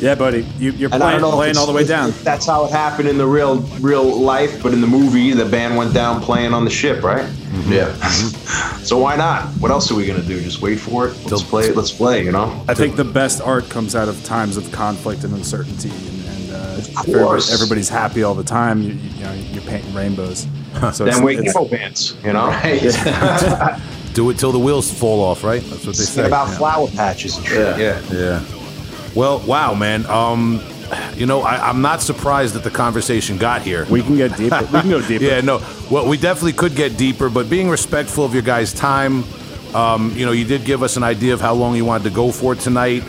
Yeah, buddy, you, you're And playing, don't know if playing all the way down. that's how it happened in the real real life, but in the movie, the band went down playing on the ship, right? Yeah. <laughs> So why not? What else are we gonna do? Just wait for it. Let's play it. Let's play. You know. I think the best art comes out of times of conflict and uncertainty, and, and uh, everybody- course. everybody's happy all the time. You, you know, you're painting rainbows. So Then we it's- emo bands. You know. <laughs> Do it till the wheels fall off, right? That's what they Sing say. about flower patches and shit. Yeah. Yeah. Yeah. Well, wow, man. Um, you know, I, I'm not surprised that the conversation got here. we can get deeper. We can go deeper. <laughs> yeah, no. Well, we definitely could get deeper, but being respectful of your guys' time, um, you know, you did give us an idea of how long you wanted to go for tonight,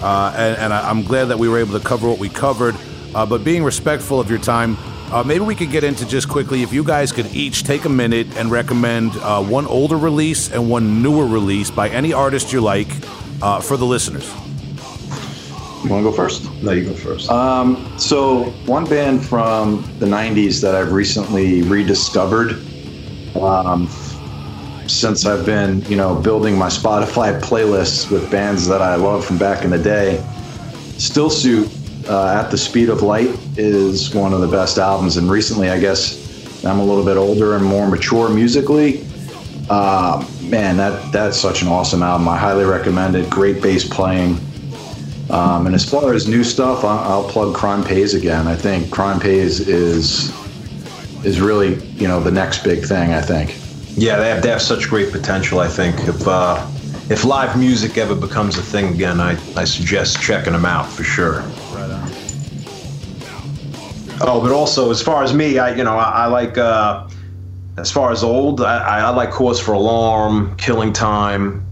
uh, and, and I, I'm glad that we were able to cover what we covered. Uh, but being respectful of your time, uh, maybe we could get into just quickly if you guys could each take a minute and recommend uh, one older release and one newer release by any artist you like uh, for the listeners. You want to go first? No, you go first. So, one band from the 90s that I've recently rediscovered um, since I've been, you know, building my Spotify playlists with bands that I love from back in the day. Still Suit uh, at the Speed of Light is one of the best albums. And recently, I guess I'm a little bit older and more mature musically. Uh, man, that that's such an awesome album. I highly recommend it. Great bass playing. Um, and as far as new stuff, I'll, I'll plug Crime Pays again. I think Crime Pays is is really you know the next big thing. I think. yeah, they have, they have such great potential. I think if uh, if live music ever becomes a thing again, I, I suggest checking them out for sure. Right on. Oh, but also as far as me, I you know I, I like uh, as far as old, I, I I like Cause for Alarm, Killing Time,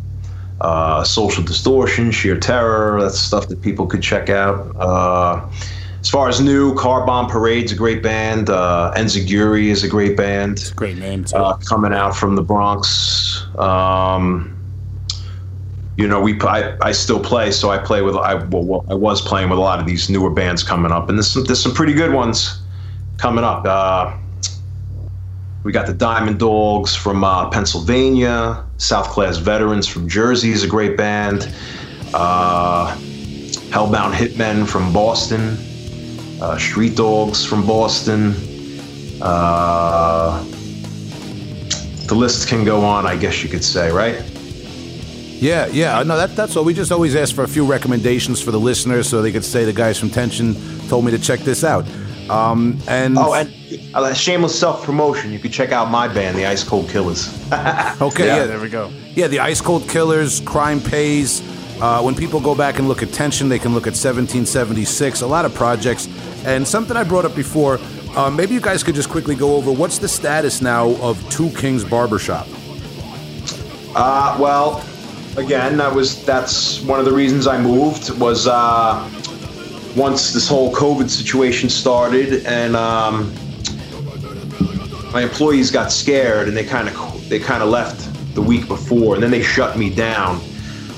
uh, Social Distortion, Sheer Terror. That's stuff that people could check out. Uh, as far as new, Car Bomb Parade's a great band. Uh, Enziguri is a great band. Great name too. uh, coming out from the Bronx. Um, you know, we I, I still play, so I play with I well, well, I was playing with a lot of these newer bands coming up, and there's some, there's some pretty good ones coming up. Uh, we got the Diamond Dogs from uh, Pennsylvania, South Class Veterans from Jersey is a great band. Uh, Hellbound Hitmen from Boston, uh, Street Dogs from Boston. Uh, the list can go on, I guess you could say, right? Yeah, yeah. No, that, that's all. We just always ask for a few recommendations for the listeners so they could say the guys from Tension told me to check this out. Um, and Oh, and uh, shameless self promotion. You could check out my band, the Ice Cold Killers. <laughs> okay, yeah, there we go. Yeah, the Ice Cold Killers, Crime Pays. Uh, when people go back and look at Tension, they can look at 1776, a lot of projects. And something I brought up before, uh, maybe you guys could just quickly go over what's the status now of Two Kings Barbershop? Uh, well, again, that was that's one of the reasons I moved was uh, once this whole COVID situation started, and um, my employees got scared, and they kind of they kind of left the week before, and then they shut me down.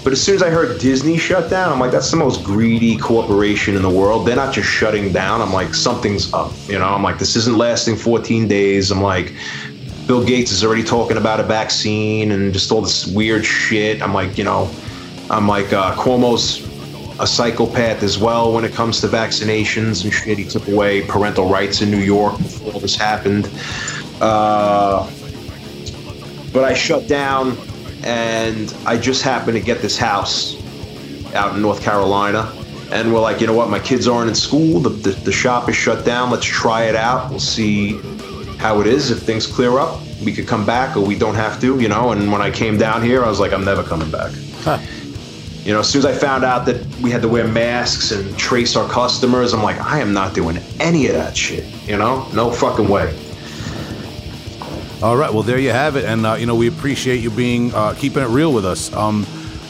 But as soon as I heard Disney shut down, I'm like, that's the most greedy corporation in the world. They're not just shutting down. I'm like, something's up. You know, I'm like, this isn't lasting 14 days. I'm like, Bill Gates is already talking about a vaccine and just all this weird shit. I'm like, you know, I'm like, uh, Cuomo's a psychopath as well when it comes to vaccinations and shit. He took away parental rights in New York before all this happened. Uh, but I shut down and I just happened to get this house out in North Carolina. And we're like, you know what? My kids aren't in school. The, the, the shop is shut down. Let's try it out. We'll see how it is. If things clear up, we could come back or we don't have to, you know. And when I came down here, I was like, I'm never coming back. You know, as soon as I found out that we had to wear masks and trace our customers, I'm like, I am not doing any of that shit. You know, no fucking way. All right, well there you have it, and uh, you know we appreciate you being uh, keeping it real with us. Um,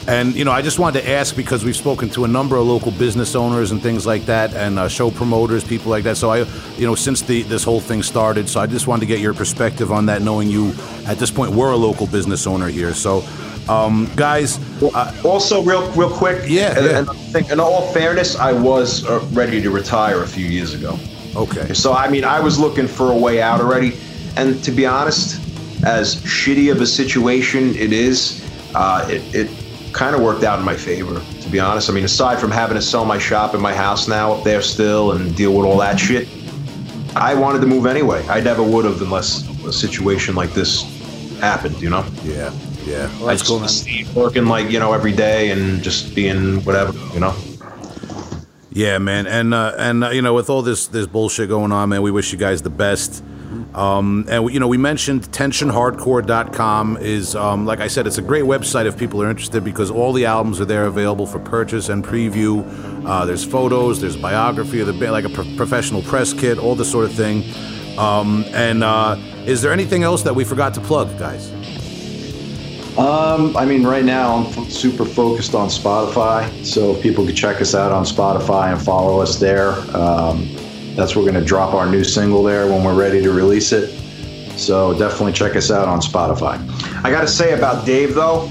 and you know, I just wanted to ask because we've spoken to a number of local business owners and things like that, and uh, show promoters, people like that. So I, you know, since the this whole thing started, so I just wanted to get your perspective on that, knowing you at this point were a local business owner here. So, um, guys, uh, Also, real real quick, Yeah, and, yeah. and I think in all fairness, I was uh, ready to retire a few years ago. okay, So I mean, I was looking for a way out already, and to be honest, as shitty of a situation it is, uh, it, it kind of worked out in my favor. To be honest, I mean, aside from having to sell my shop and my house now up there still and deal with all that shit, I wanted to move anyway. I never would have unless a situation like this happened. You know, yeah, yeah. I just stayed working like you know every day and just being whatever. You know. Yeah, man, and uh, and uh, you know, with all this this bullshit going on, man, we wish you guys the best. Um, and you know, we mentioned tensionhardcore.com is um, like I said, it's a great website if people are interested because all the albums are there available for purchase and preview. Uh, there's photos, there's biography of the band, like a pro- professional press kit, all this sort of thing. Um, and uh, is there anything else that we forgot to plug, guys? Um, I mean, right now I'm f- super focused on Spotify, so if people could check us out on Spotify and follow us there. Um, that's where we're going to drop our new single there when we're ready to release it. So definitely check us out on Spotify. I got to say about Dave though,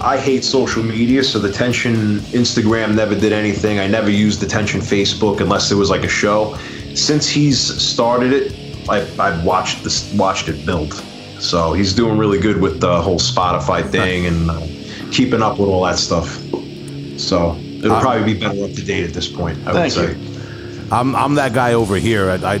I hate social media, so the Tension Instagram never did anything. I never used the Tension Facebook unless there was like a show. Since he's started it, I, I've watched this, watched it build. So he's doing really good with the whole Spotify thing and uh, keeping up with all that stuff. So it'll probably be better up to date at this point. I Thank would say. you. I'm I'm that guy over here. I, I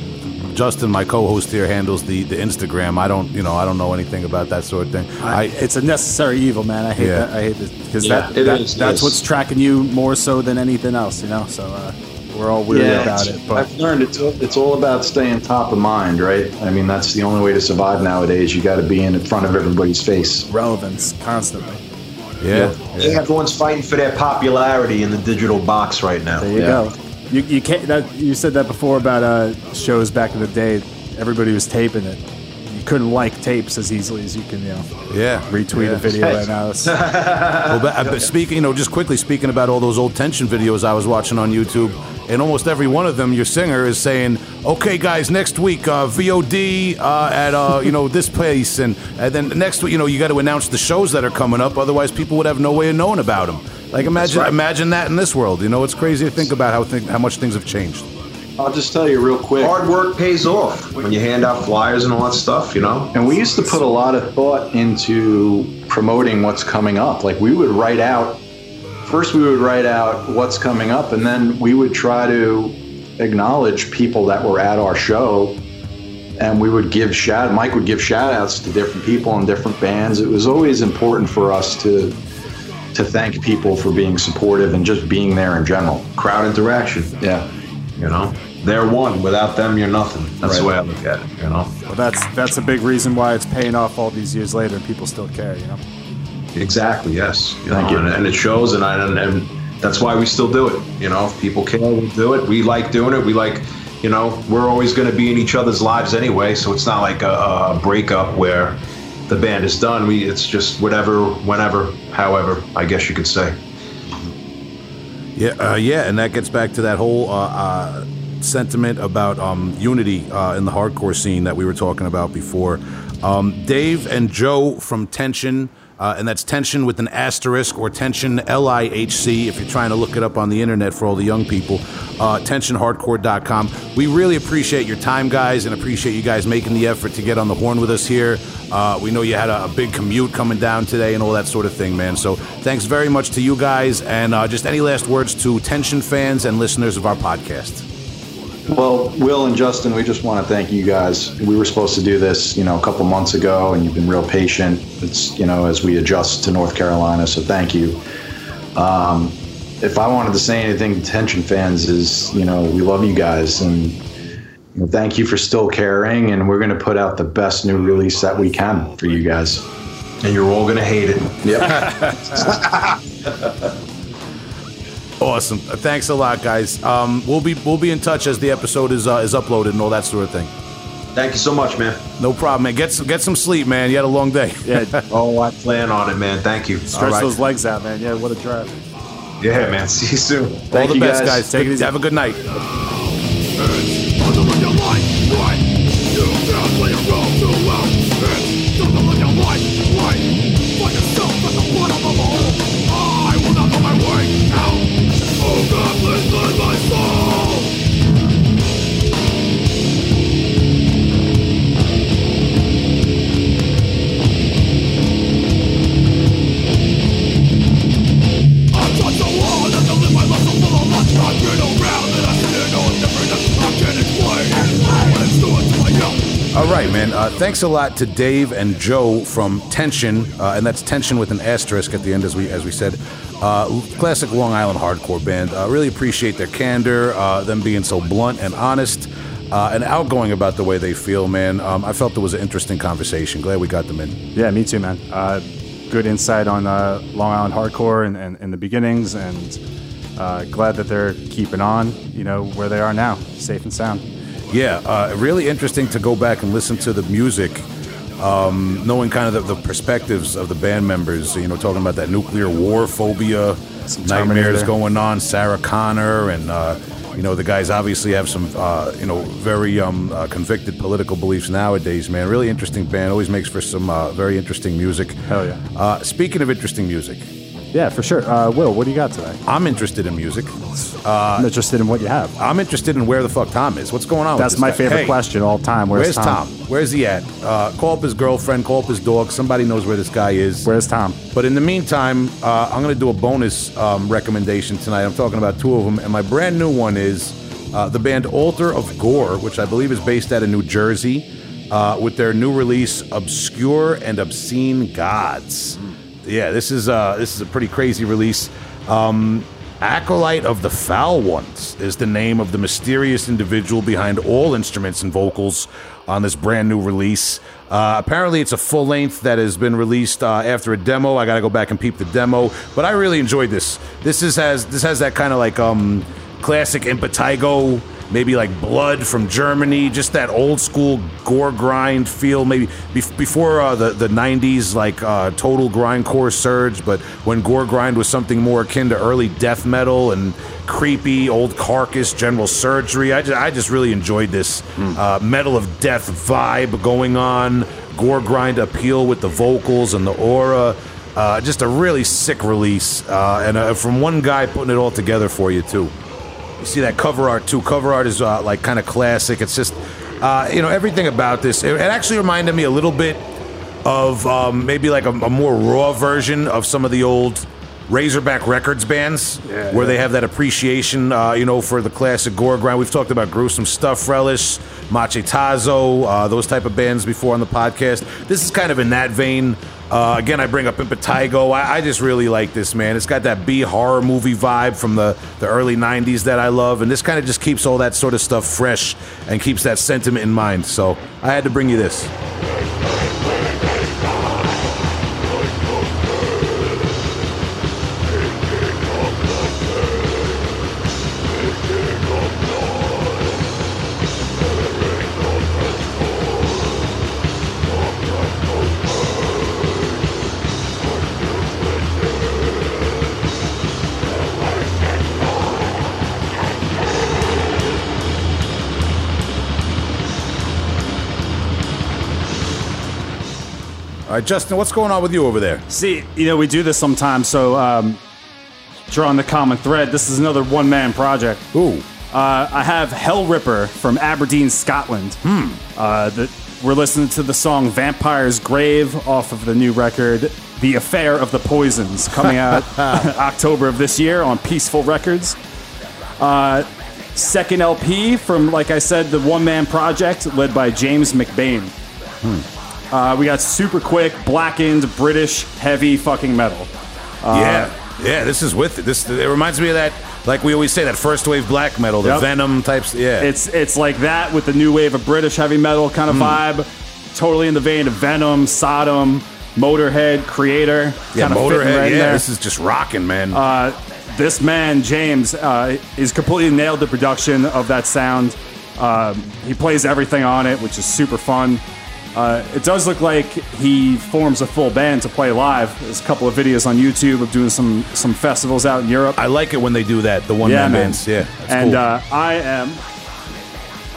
Justin, my co-host here, handles the, the Instagram. I don't, you know, I don't know anything about that sort of thing. I, it's a necessary evil, man. I hate Yeah. that. I hate this because Yeah, that, it that- is, that's what's tracking you more so than anything else, you know. So uh, we're all weary about it, but I've learned it's it's all about staying top of mind, right? I mean, that's the only way to survive nowadays. You got to be in front of everybody's face. relevance constantly. yeah, Yeah, Everyone's fighting for their popularity in the digital box right now. There you Yeah. go. You, you can't. That, you said that before about uh, shows back in the day. Everybody was taping it. You couldn't like tapes as easily as you can, you know, yeah. retweet yeah. a video right now. <laughs> Well, but, uh, but speaking, you know, just quickly speaking about all those old tension videos I was watching on YouTube, and almost every one of them, your singer is saying, "Okay, guys, next week uh, VOD uh, at uh, you know this place," and and then next week, you know, you got to announce the shows that are coming up. Otherwise, people would have no way of knowing about them. Like imagine right. imagine that in this world. You know, it's crazy to think about how think, how much things have changed. I'll just tell you real quick. Hard work pays off when you hand out flyers and all that stuff, you know? And we used to put a lot of thought into promoting what's coming up. Like we would write out, first we would write out what's coming up, and then we would try to acknowledge people that were at our show. And we would give shout, Mike would give shout outs to different people and different bands. It was always important for us to to thank people for being supportive and just being there in general. Crowd interaction, Yeah. you know? They're one. Without them, you're nothing. That's the way I look at it, you know? well, that's that's a big reason why it's paying off all these years later, and people still care, you know. Exactly, yes. You Thank know, you. And, and it shows, and, I, and, and that's why we still do it. You know, if people care, we'll do it. We like doing it. We like, you know, we're always going to be in each other's lives anyway, so it's not like a, a breakup where the band is done. We It's just whatever, whenever, however, I guess you could say. Yeah, uh, yeah, and that gets back to that whole uh, uh, sentiment about um, unity uh, in the hardcore scene that we were talking about before. Um, Dave and Joe from Tension, uh, and that's Tension with an asterisk or Tension L I H C if you're trying to look it up on the internet for all the young people. Uh, TensionHardcore.com. We really appreciate your time, guys, and appreciate you guys making the effort to get on the horn with us here. Uh, we know you had a, a big commute coming down today and all that sort of thing, man. So thanks very much to you guys. And uh, just any last words to Tension fans and listeners of our podcast. Well, Will and Justin, we just want to thank you guys. We were supposed to do this, you know, a couple months ago, and you've been real patient. It's, you know, as we adjust to North Carolina, so thank you. Um, if I wanted to say anything to Tension fans, is you know, we love you guys, and you know, thank you for still caring. And we're going to put out the best new release that we can for you guys. And you're all going to hate it. Yep. <laughs> Awesome. Thanks a lot, guys. Um, we'll be we'll be in touch as the episode is uh, is uploaded and all that sort of thing. Thank you so much, man. No problem, man. Get some get some sleep, man. You had a long day. Yeah, <laughs> Oh, I plan on it, man. Thank you. stretch right. those legs out, man. Yeah, what a drive. Yeah, man. <laughs> See you soon. all Thank the you, best, guys. guys. Take it easy. Have a good night. Man. Uh, thanks a lot to Dave and Joe from Tension, uh, and that's Tension with an asterisk at the end, as we as we said. Uh, classic Long Island hardcore band. Uh, really appreciate their candor, uh, them being so blunt and honest, uh, and outgoing about the way they feel, man. Um, I felt it was an interesting conversation. Glad we got them in. Yeah, me too, man. Good insight on Long Island hardcore and, and, and the beginnings, and glad that they're keeping on, you know, where they are now, safe and sound. Yeah, uh, really interesting to go back and listen to the music, um, knowing kind of the, the perspectives of the band members. You know, talking about that nuclear war phobia, Some nightmares going on. Sarah Connor and. Uh, you know the guys obviously have some, uh, you know, very um, uh, convicted political beliefs nowadays. Man, really interesting band. Always makes for some uh, very interesting music. Hell yeah. Uh, speaking of interesting music, Yeah, for sure. Uh, Will, what do you got today? I'm interested in music. I'm interested in what you have. I'm interested in where the fuck Tom is. What's going on? That's my guy? favorite Hey, question all time. Where's, Where's Tom? Where's he at? Uh, call up his girlfriend, call up his dog. Somebody knows where this guy is. Where's Tom? But in the meantime, uh, I'm going to do a bonus um, recommendation tonight. I'm talking about two of them, and my brand new one is uh, the band Altar of Gore, which I believe is based out of New Jersey, uh, with their new release "Obscure and Obscene Gods." Yeah, this is uh, this is a pretty crazy release. Um, Acolyte of the Foul Ones is the name of the mysterious individual behind all instruments and vocals on this brand new release. Uh, apparently, it's a full length that has been released uh, after a demo. I got to go back and peep the demo, but I really enjoyed this. This is has this has that kind of like um, classic impetigo, maybe like blood from Germany, just that old school gore grind feel. Maybe bef- before uh, the the '90s, like uh, total grindcore surge, but when gore grind was something more akin to early death metal and creepy old carcass general surgery. I just, I just really enjoyed this uh, metal of death vibe going on. Gore grind appeal with the vocals and the aura. Uh, just a really sick release, uh, and uh, from one guy putting it all together for you too. You see that cover art too. Cover art is uh, like kind of classic. It's just, uh, you know, everything about this. It, it actually reminded me a little bit of um, maybe like a, a more raw version of some of the old Razorback Records bands, Yeah, where yeah. they have that appreciation, uh, you know, for the classic gore grind. We've talked about gruesome stuff, relish, Machetazo, uh, those type of bands before on the podcast. This is kind of in that vein. Uh, again, I bring up Impetigo. I, I just really like this, man. It's got that B horror movie vibe from the, the early 90s that I love, and this kind of just keeps all that sort of stuff fresh and keeps that sentiment in mind. So I had to bring you this. All right, Justin, what's going on with you over there? See, you know, we do this sometimes, so um, drawing the common thread, this is another one man project. Ooh. Uh, I have Hellripper from Aberdeen, Scotland. Hmm. Uh, the, we're listening to the song Vampire's Grave off of the new record, The Affair of the Poisons, coming out <laughs> <laughs> October of this year on Peaceville Records. Uh, second LP from, like I said, the one man project led by James McBain. Uh, we got super quick, blackened, British, heavy fucking metal. yeah, yeah. This is with it. This it reminds me of that, like we always say, that first wave black metal, the Yep. Venom types. Yeah, It's it's like that with the new wave of British heavy metal kind of vibe. Totally in the vein of Venom, Sodom, Motorhead, Kreator. yeah, Motorhead. right yeah, this is just rocking, man. Uh, this man James uh, is completely nailed the production of that sound. Um, he plays everything on it, which is super fun. Uh, it does look like he forms a full band to play live. There's a couple of videos on YouTube of doing some some festivals out in Europe. I like it when they do that. The one yeah, man bands. Yeah. And cool. uh, I am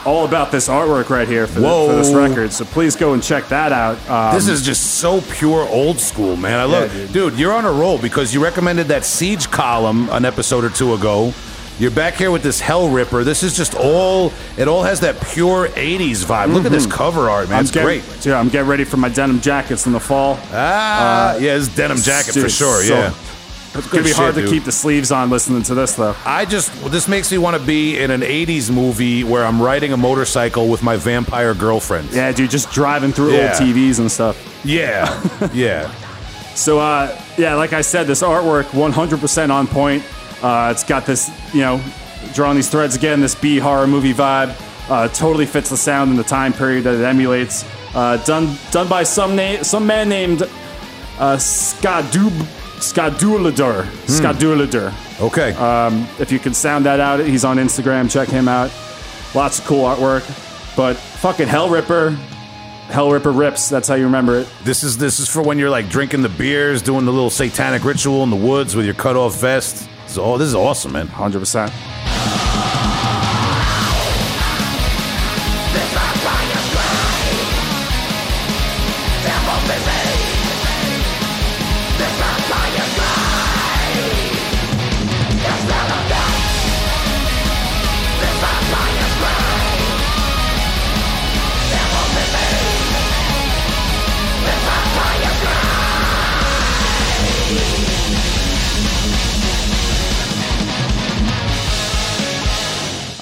all about this artwork right here for, the, for this record. So please go and check that out. Um, This is just so pure old school, man. I love Yeah, it. dude. Dude, you're on a roll because you recommended that Siege column an episode or two ago. You're back here with this Hellripper. This is just all, it all has that pure 80s vibe. Look at this cover art, man. I'm It's great. Yeah, I'm getting ready for my denim jackets in the fall. Ah, yeah, it's denim jacket for sure, so- yeah. It's gonna be Good hard shit, to dude. keep the sleeves on listening to this though. I just, this makes me want to be in an 80s movie where I'm riding a motorcycle with my vampire girlfriend. Yeah, dude, just driving through Yeah. old TVs and stuff. Yeah, <laughs> yeah. So, uh, yeah, like I said, this artwork 100% on point. Uh, it's got this, you know, drawing these threads again, this B horror movie vibe. Uh, totally fits the sound and the time period that it emulates. Uh, done done by some na- some man named uh, Skadub Skadulador. Skadulador. Okay. If you can sound that out, he's on Instagram. Check him out. Lots of cool artwork. But fucking Hellripper, Hell Ripper rips. That's how you remember it. This is this is for when you're like drinking the beers, doing the little satanic ritual in the woods with your cut off vest. Is, this is awesome, man. 100%.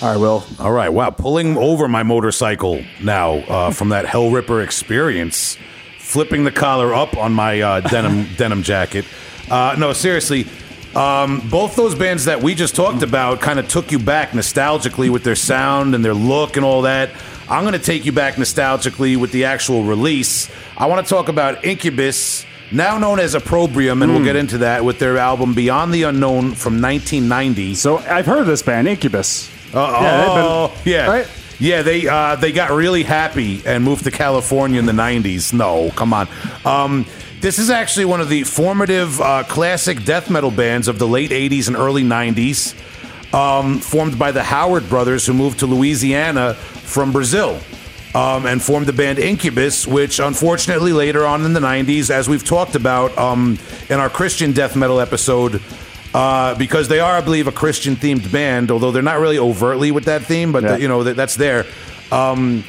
All right, Will. All right, wow, pulling over my motorcycle now uh, from that Hellripper experience, flipping the collar up on my uh, denim <laughs> denim jacket. Uh, no, seriously, um, both those bands that we just talked about kind of took you back nostalgically with their sound and their look and all that. I'm going to take you back nostalgically with the actual release. I want to talk about Incubus. Now known as Opprobrium, and we'll get into that with their album Beyond the Unknown from 1990. So I've heard of this band, Incubus. Uh, Yeah, oh, yeah, right? yeah. They uh, they got really happy and moved to California in the '90s. No, come on. Um, this is actually one of the formative uh, classic death metal bands of the late '80s and early '90s, um, formed by the Howard brothers, who moved to Louisiana from Brazil. Um, and formed the band Incubus, which unfortunately later on in the 90s, as we've talked about um, in our Christian death metal episode, uh, because they are, I believe, a Christian themed band, although they're not really overtly with that theme, but Yeah. you know that, that's there. Um,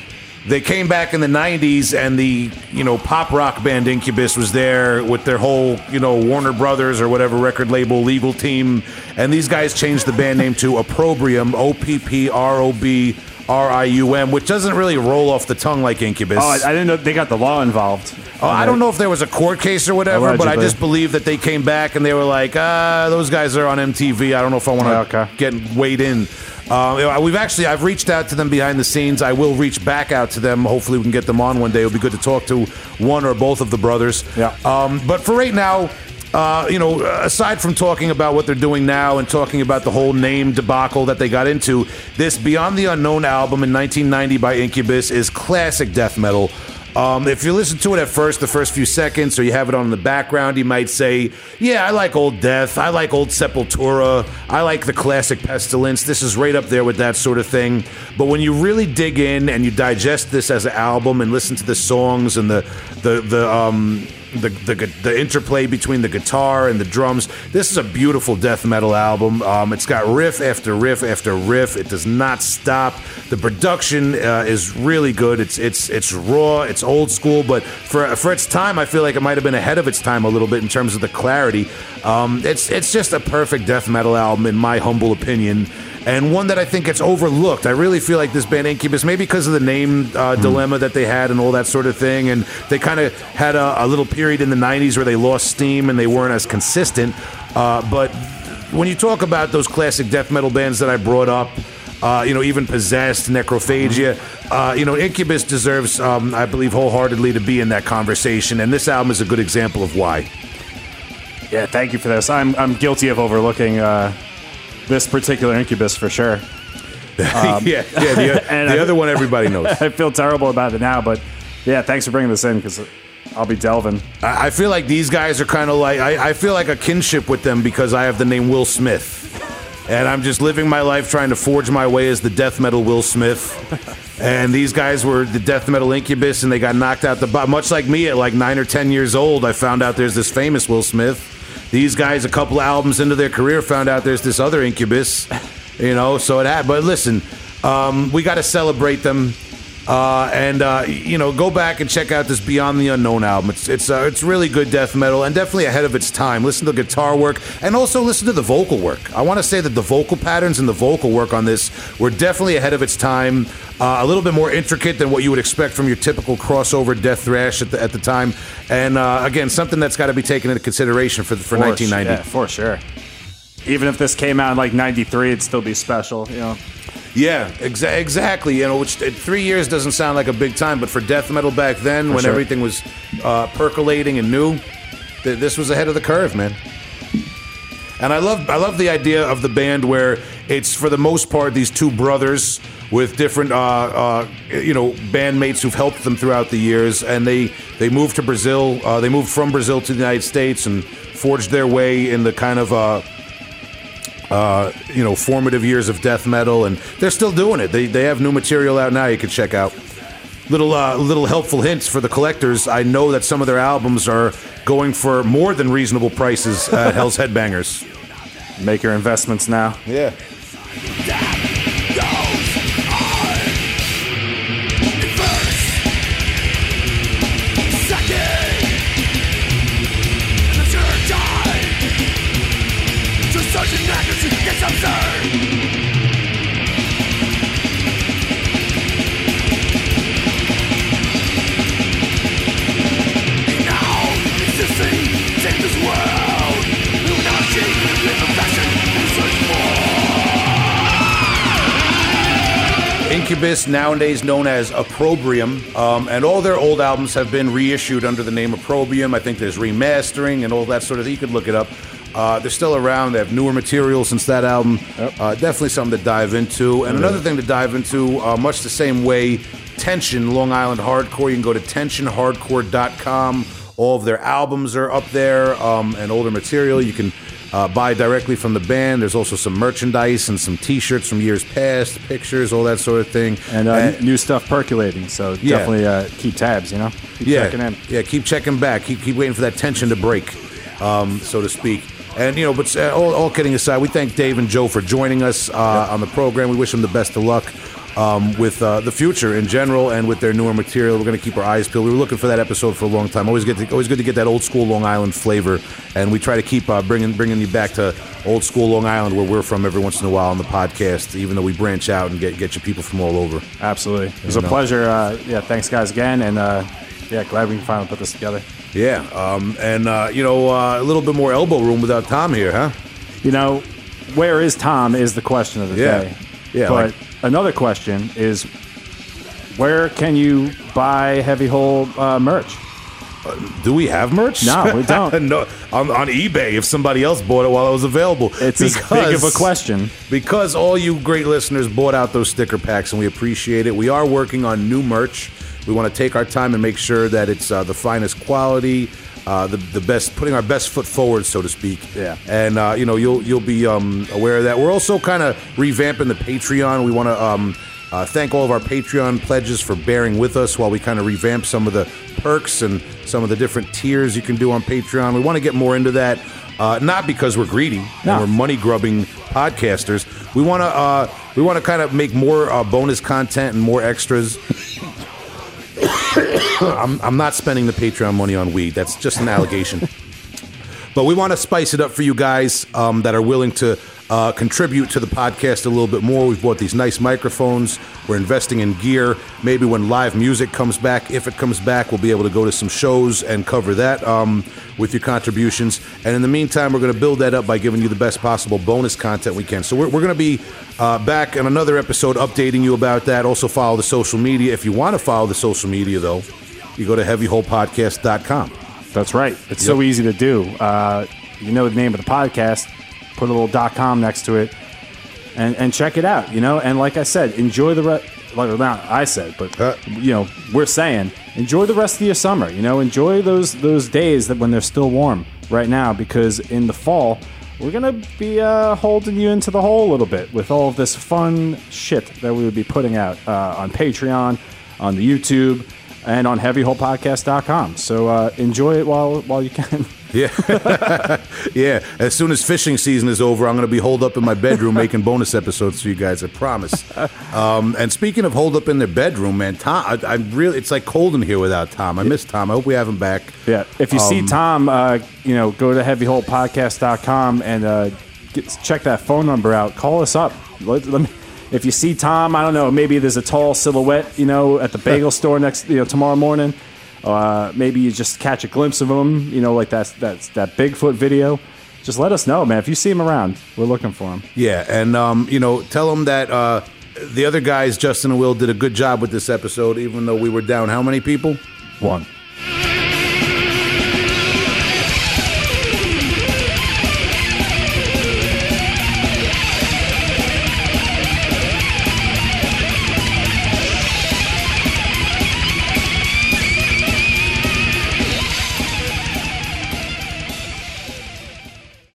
they came back in the '90s, and the you know pop rock band Incubus was there with their whole you know Warner Brothers or whatever record label legal team, and these guys changed the band name to Opprobrium, O P P R O B R I U M, which doesn't really roll off the tongue like Incubus. Oh, I, I didn't know they got the law involved. Oh, I don't know if there was a court case or whatever, but I Allegedly. just believe that they came back and they were like, ah, those guys are on MTV. I don't know if I want to okay. get weighed in. Uh, we've actually, I've reached out to them behind the scenes. I will reach back out to them. Hopefully, we can get them on one day. It'll be good to talk to one or both of the brothers. Yeah. Um, but for right now, uh, you know, aside from talking about what they're doing now and talking about the whole name debacle that they got into, this Beyond the Unknown album in 1990 by Incubus is classic death metal. Um, if you listen to it at first, the first few seconds, or you have it on in the background, you might say, "Yeah, I like Old Death. I like Old Sepultura. I like the classic Pestilence. This is right up there with that sort of thing." But when you really dig in and you digest this as an album and listen to the songs and the the the um, the, the the interplay between the guitar and the drums. This is a beautiful death metal album. Um, it's got riff after riff after riff. It does not stop. The production uh, is really good. It's it's it's raw. It's old school, but for for its time, I feel like it might have been ahead of its time a little bit in terms of the clarity. Um, it's it's just a perfect death metal album in my humble opinion and one that I think gets overlooked. I really feel like this band Incubus, maybe because of the name uh, dilemma that they had and all that sort of thing, and they kind of had a, a little period in the '90s where they lost steam and they weren't as consistent. Uh, but when you talk about those classic death metal bands that I brought up. Uh, you know, even possessed, necrophagia. Uh, you know, Incubus deserves, um, I believe, wholeheartedly to be in that conversation, and this album is a good example of why. Yeah, thank you for this. I'm I'm guilty of overlooking uh, this particular incubus for sure. <laughs> yeah, um, yeah. The, <laughs> and the I- other one everybody knows. <laughs> I feel terrible about it now, but yeah, thanks for bringing this in because I'll be delving. I I feel like these guys are kind of like I, I feel like a kinship with them because I have the name Will Smith, and I'm just living my life trying to forge my way as the death metal Will Smith. And these guys were the death metal incubus, and they got knocked out the bottom. Much like me, at like nine or ten years old, I found out there's this famous Will Smith. These guys, a couple albums into their career, found out there's this other incubus. You know, so it had. But listen, um, we got to celebrate them. Uh, and uh, you know, go back and check out this Beyond the Unknown album. It's it's uh, it's really good death metal and definitely ahead of its time. Listen to the guitar work and also listen to the vocal work. I want to say that the vocal patterns and the vocal work on this were definitely ahead of its time. Uh, a little bit more intricate than what you would expect from your typical crossover death thrash at the, at the time. And uh, again, something that's got to be taken into consideration for for, 1990. Yeah, for sure. Even if this came out in like '93, it'd still be special. You know. Yeah, exa- exactly. You know, which uh, three years doesn't sound like a big time, but for death metal back then, when sure. everything was uh, percolating and new, th- this was ahead of the curve, man. And I love, I love the idea of the band where it's for the most part these two brothers with different, uh, uh, you know, bandmates who've helped them throughout the years, and they they moved to Brazil. Uh, they moved from Brazil to the United States and forged their way in the kind of. Uh, you know, formative years of death metal, and they're still doing it. They, they have new material out now you can check out. Little uh, little helpful hints for the collectors. I know that some of their albums are going for more than reasonable prices at <laughs> Hell's Headbangers. Make your investments now. Yeah. Incubus, nowadays known as Opprobrium, um, and all their old albums have been reissued under the name Opprobrium. I think there's remastering and all that sort of thing. You could look it up. Uh, they're still around. They have newer material since that album. Uh, definitely something to dive into. And another thing to dive into, uh, much the same way, Tension, Long Island Hardcore. You can go to tensionhardcore.com. All of their albums are up there um, and older material. You can uh, buy directly from the band. There's also some merchandise and some T-shirts from years past, pictures, all that sort of thing. And uh, Uh, new stuff percolating, so Yeah. definitely uh, keep tabs. You know, keep yeah, checking in. yeah, keep checking back. Keep keep waiting for that tension to break, um, so to speak. And you know, but uh, all, all kidding aside, we thank Dave and Joe for joining us uh, on the program. We wish them the best of luck um, with uh, the future in general and with their newer material. We're going to keep our eyes peeled. We were looking for that episode for a long time. Always get to, always good to get that old school Long Island flavor, and we try to keep uh, bringing bringing you back to old school Long Island where we're from every once in a while on the podcast. Even though we branch out and get get you people from all over. Absolutely, it was a know. pleasure. Uh, yeah, thanks guys again, and uh, yeah, glad we can finally put this together. Yeah, um, and uh, you know uh, a little bit more elbow room without Tom here, huh? You know, where is Tom is the question of the Yeah. day. Yeah, But like- another question is, where can you buy Heavy Hole uh, merch? Do we have merch? No, we <laughs> don't. no, on, on eBay if somebody else bought it while it was available. It's as big of a question. Because all you great listeners bought out those sticker packs, and we appreciate it. We are working on new merch. We want to take our time and make sure that it's uh, the finest quality, uh, the the best, putting our best foot forward, so to speak. Yeah. And uh, you know, you'll you'll be um, aware of that. We're also kind of revamping the Patreon. We want to. Um, uh, thank all of our Patreon pledges for bearing with us while we kind of revamp some of the perks and some of the different tiers you can do on Patreon. We want to get more into that, uh, not because we're greedy No. and we're money grubbing podcasters. We want to uh, we want to kind of make more uh, bonus content and more extras. <coughs> I'm, I'm not spending the Patreon money on weed. That's just an allegation. <laughs> But we want to spice it up for you guys um, that are willing to uh, contribute to the podcast a little bit more. We've bought these nice microphones. We're investing in gear. Maybe when live music comes back, if it comes back, we'll be able to go to some shows and cover that um, with your contributions. And in the meantime, we're going to build that up by giving you the best possible bonus content we can. So we're, we're going to be uh, back in another episode updating you about that. Also, follow the social media. If you want to follow the social media, though, you go to heavyholepodcast.com. That's right. It's so easy to do. Uh, you know the name of the podcast, put a little dot .com next to it, and and check it out. You know, and like I said, enjoy the rest. Like not I said, but Uh. you know, we're saying enjoy the rest of your summer. You know, enjoy those those days that when they're still warm right now, because in the fall we're gonna be uh, holding you into the hole a little bit with all of this fun shit that we would be putting out uh, on Patreon, on the YouTube, and on HeavyHolePodcast.com. So uh, enjoy it while while you can. <laughs> Yeah. <laughs> yeah. As soon as fishing season is over, I'm going to be holed up in my bedroom <laughs> making bonus episodes for you guys, I promise. Um, and speaking of holed up in their bedroom, man, Tom, I, I really, it's like cold in here without Tom. I miss Tom. I hope we have him back. Yeah. If you see Tom, uh, you know, go to heavyholepodcast.com and uh, get, check that phone number out. Call us up. Let, let me, if you see Tom, I don't know, maybe there's a tall silhouette, you know, at the bagel <laughs> store next, you know, tomorrow morning. Uh, maybe you just catch a glimpse of him, you know, like that's that's that Bigfoot video. Just let us know, man. If you see him around, we're looking for him. Yeah, and um, you know, tell them that uh, the other guys, Justin and Will, did a good job with this episode, even though we were down how many people? One.